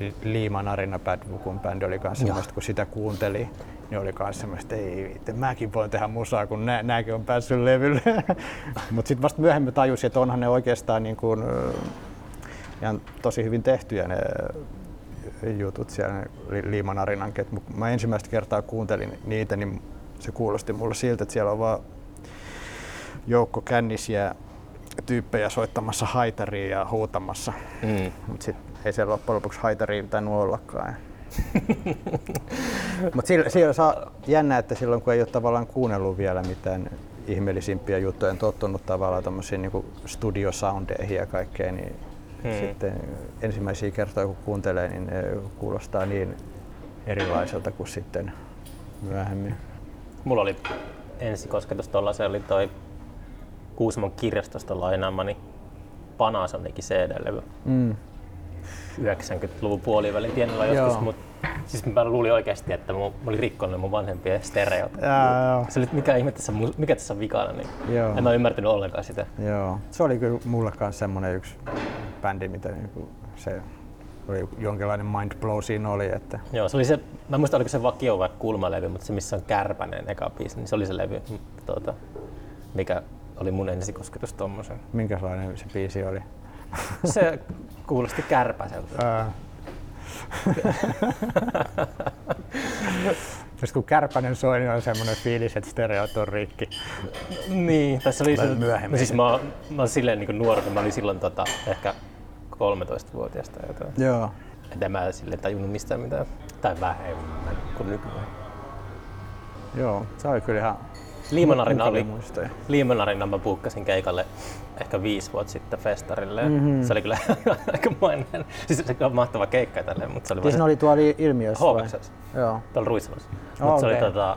Li- Liiman Arina Bad Vukun bändi oli myös Joo. semmoista, kun sitä kuunteli, niin oli myös semmoista, ei vittu, mäkin voin tehdä musaa, kun nä, nääkin on päässyt levylle. Mutta sitten vasta myöhemmin tajusin, että onhan ne oikeastaan niin kuin, ihan tosi hyvin tehtyjä ne jutut siellä Li- Liiman Arinankin. Kun mä ensimmäistä kertaa kuuntelin niitä, niin se kuulosti mulle siltä, että siellä on vaan joukko kännisiä tyyppejä soittamassa haitaria ja huutamassa. Hmm. Mutta sitten ei se loppujen lopuksi haitaria tainnut ollakaan. Mutta sillä, sillä saa jännä, että silloin kun ei ole tavallaan kuunnellut vielä mitään ihmeellisimpiä juttuja, en tottunut tavallaan tämmöisiin niin studiosoundeihin ja kaikkeen, niin Hmm. sitten ensimmäisiä kertoja kun kuuntelee, niin ne kuulostaa niin erilaiselta kuin sitten myöhemmin. Mulla oli ensikosketus tuolla, se oli toi Kuusamon kirjastosta lainaamani Panasonicin CD-levy. Mm. 90-luvun puoliväli tienoilla joskus, Joo. mutta siis mä luulin oikeasti, että mun, mä olin rikkonut mun vanhempien stereot. Se oli, mikä ihme tässä, mikä tässä on vikana, niin Joo. en mä ymmärtänyt ollenkaan sitä. Joo. Se oli kyllä mulle kanssa semmonen yksi bändi, mitä niinku se oli jonkinlainen mind blow siinä oli, että Joo, se oli se, mä en muista oliko se vakio vai kulmalevy, mutta se missä on Kärpänen eka biisi, niin se oli se levy, tuota, mikä oli mun ensikosketus tommoseen. minkälainen se biisi oli. Se kuulosti kärpäseltä. Just kun kärpänen soi, niin on semmoinen fiilis, että stereot on rikki. Niin, tässä oli se, myöhemmin. no siis mä, mä oon silleen niin nuori, mä olin silloin tota, ehkä 13-vuotias tai jotain. Joo. Et en mä silleen tajunnut mistään mitään, tai vähemmän kuin nykyään. Joo, se oli kyllä ihan Liimonarina mukavia oli, muistoja. Liimonarina mä buukkasin keikalle ehkä viisi vuotta sitten festarille. Mhm. Mm-hmm. Se oli kyllä aika mainen, siis se on mahtava keikka tälleen, mutta se oli Siis ne oli tuolla ilmiössä vai? H2 Joo. tuolla. Oh, Mutta se oli tota,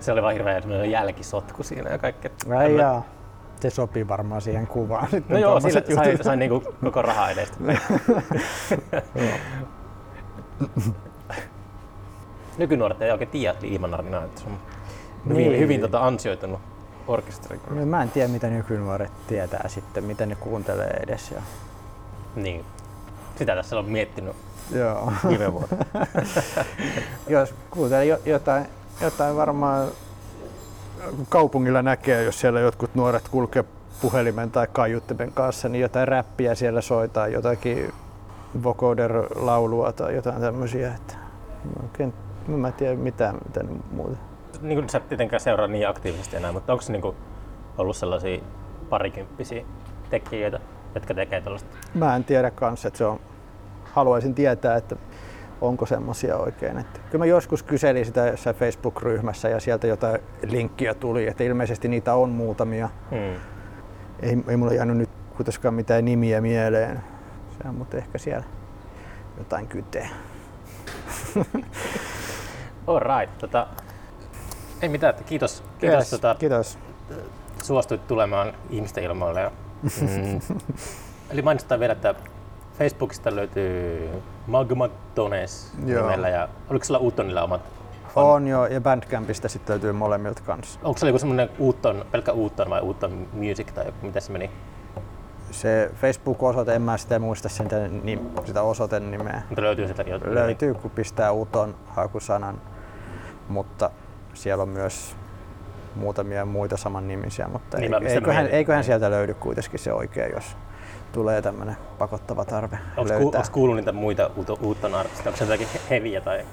se oli vaan hirveä semmoinen jälkisotku siinä ja kaikki. Ai jaa. Se sopii varmaan siihen kuvaan. Sitten No joo, sille sai, jutut. sai niinku koko rahaa edestä. Nykynuoret ei oikein tiedä Liimanarina, että se on hyvin, Niin. hyvin tota ansioitunut orkesteri. No, Mä en tiedä, mitä nykynuoret tietää sitten, mitä ne kuuntelee edes. Ja... Niin. Sitä tässä on miettinyt Joo. viime vuonna. jos kuuntelee jo, jotain, jotain varmaan kaupungilla näkee, jos siellä jotkut nuoret kulkee puhelimen tai kaiuttimen kanssa, niin jotain räppiä siellä soitaa, jotakin vocoder-laulua tai jotain tämmöisiä. Että mä en tiedä mitään, mitään muuta. Niin kuin sä et tietenkään seuraa niin aktiivisesti enää, mutta onko se niin kuin ollut sellaisia parikymppisiä tekijöitä, jotka tekee tällaista? Mä en tiedä kanssa, että se on, haluaisin tietää, että onko semmoisia oikein. Että kyllä mä joskus kyselin sitä jossain Facebook-ryhmässä ja sieltä jotain linkkiä tuli, että ilmeisesti niitä on muutamia. Hmm. Ei, ei mulla jäänyt nyt kuitenkaan mitään nimiä mieleen, se on, mutta ehkä siellä jotain kytee. All right. Tota, ei mitään, että kiitos, kiitos Yes, tota, Kiitos. suostuit tulemaan ihmisten ilmoille. Ja, mm, eli mainistetaan vielä, että Facebookista löytyy Magmatones Joo. nimellä ja oliko sillä Uutonilla omat fan- On jo, ja Bandcampista sitten löytyy molemmilta kanssa. Onko se joku semmoinen Uutton, pelkkä Uutton vai Uutton Music tai joku, miten se meni? Se Facebook-osoite, en mä sitä muista sitä, nim, sitä osoiten nimeä. Mutta löytyy sieltä jotain. Löytyy, kun pistää uton hakusanan, mutta siellä on myös muutamia muita samannimisiä, mutta Niin, eiköhän, eiköhän sieltä löydy kuitenkin se oikea, jos tulee tämmöinen pakottava tarve Onko löytää. kuullut niitä muita Uutton artisteja? Onko se jotakin heviä tai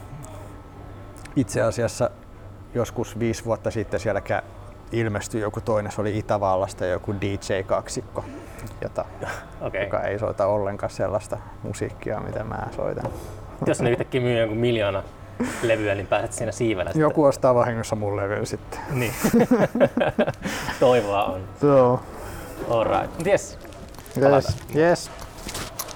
Itse asiassa joskus viisi vuotta sitten siellä ilmestyi joku toinen, se oli Itävallasta joku DJ-kaksikko, jota, okei. joka ei soita ollenkaan sellaista musiikkia, mitä mä soitan. Jos ne yhtäkkiä myy jonkun miljoona levyä, niin pääset siinä siivellä sitten. Joku ostaa vahingossa mun levyn sitten. Niin. Toivoa on. Joo. All right. Yes. Yes. yes.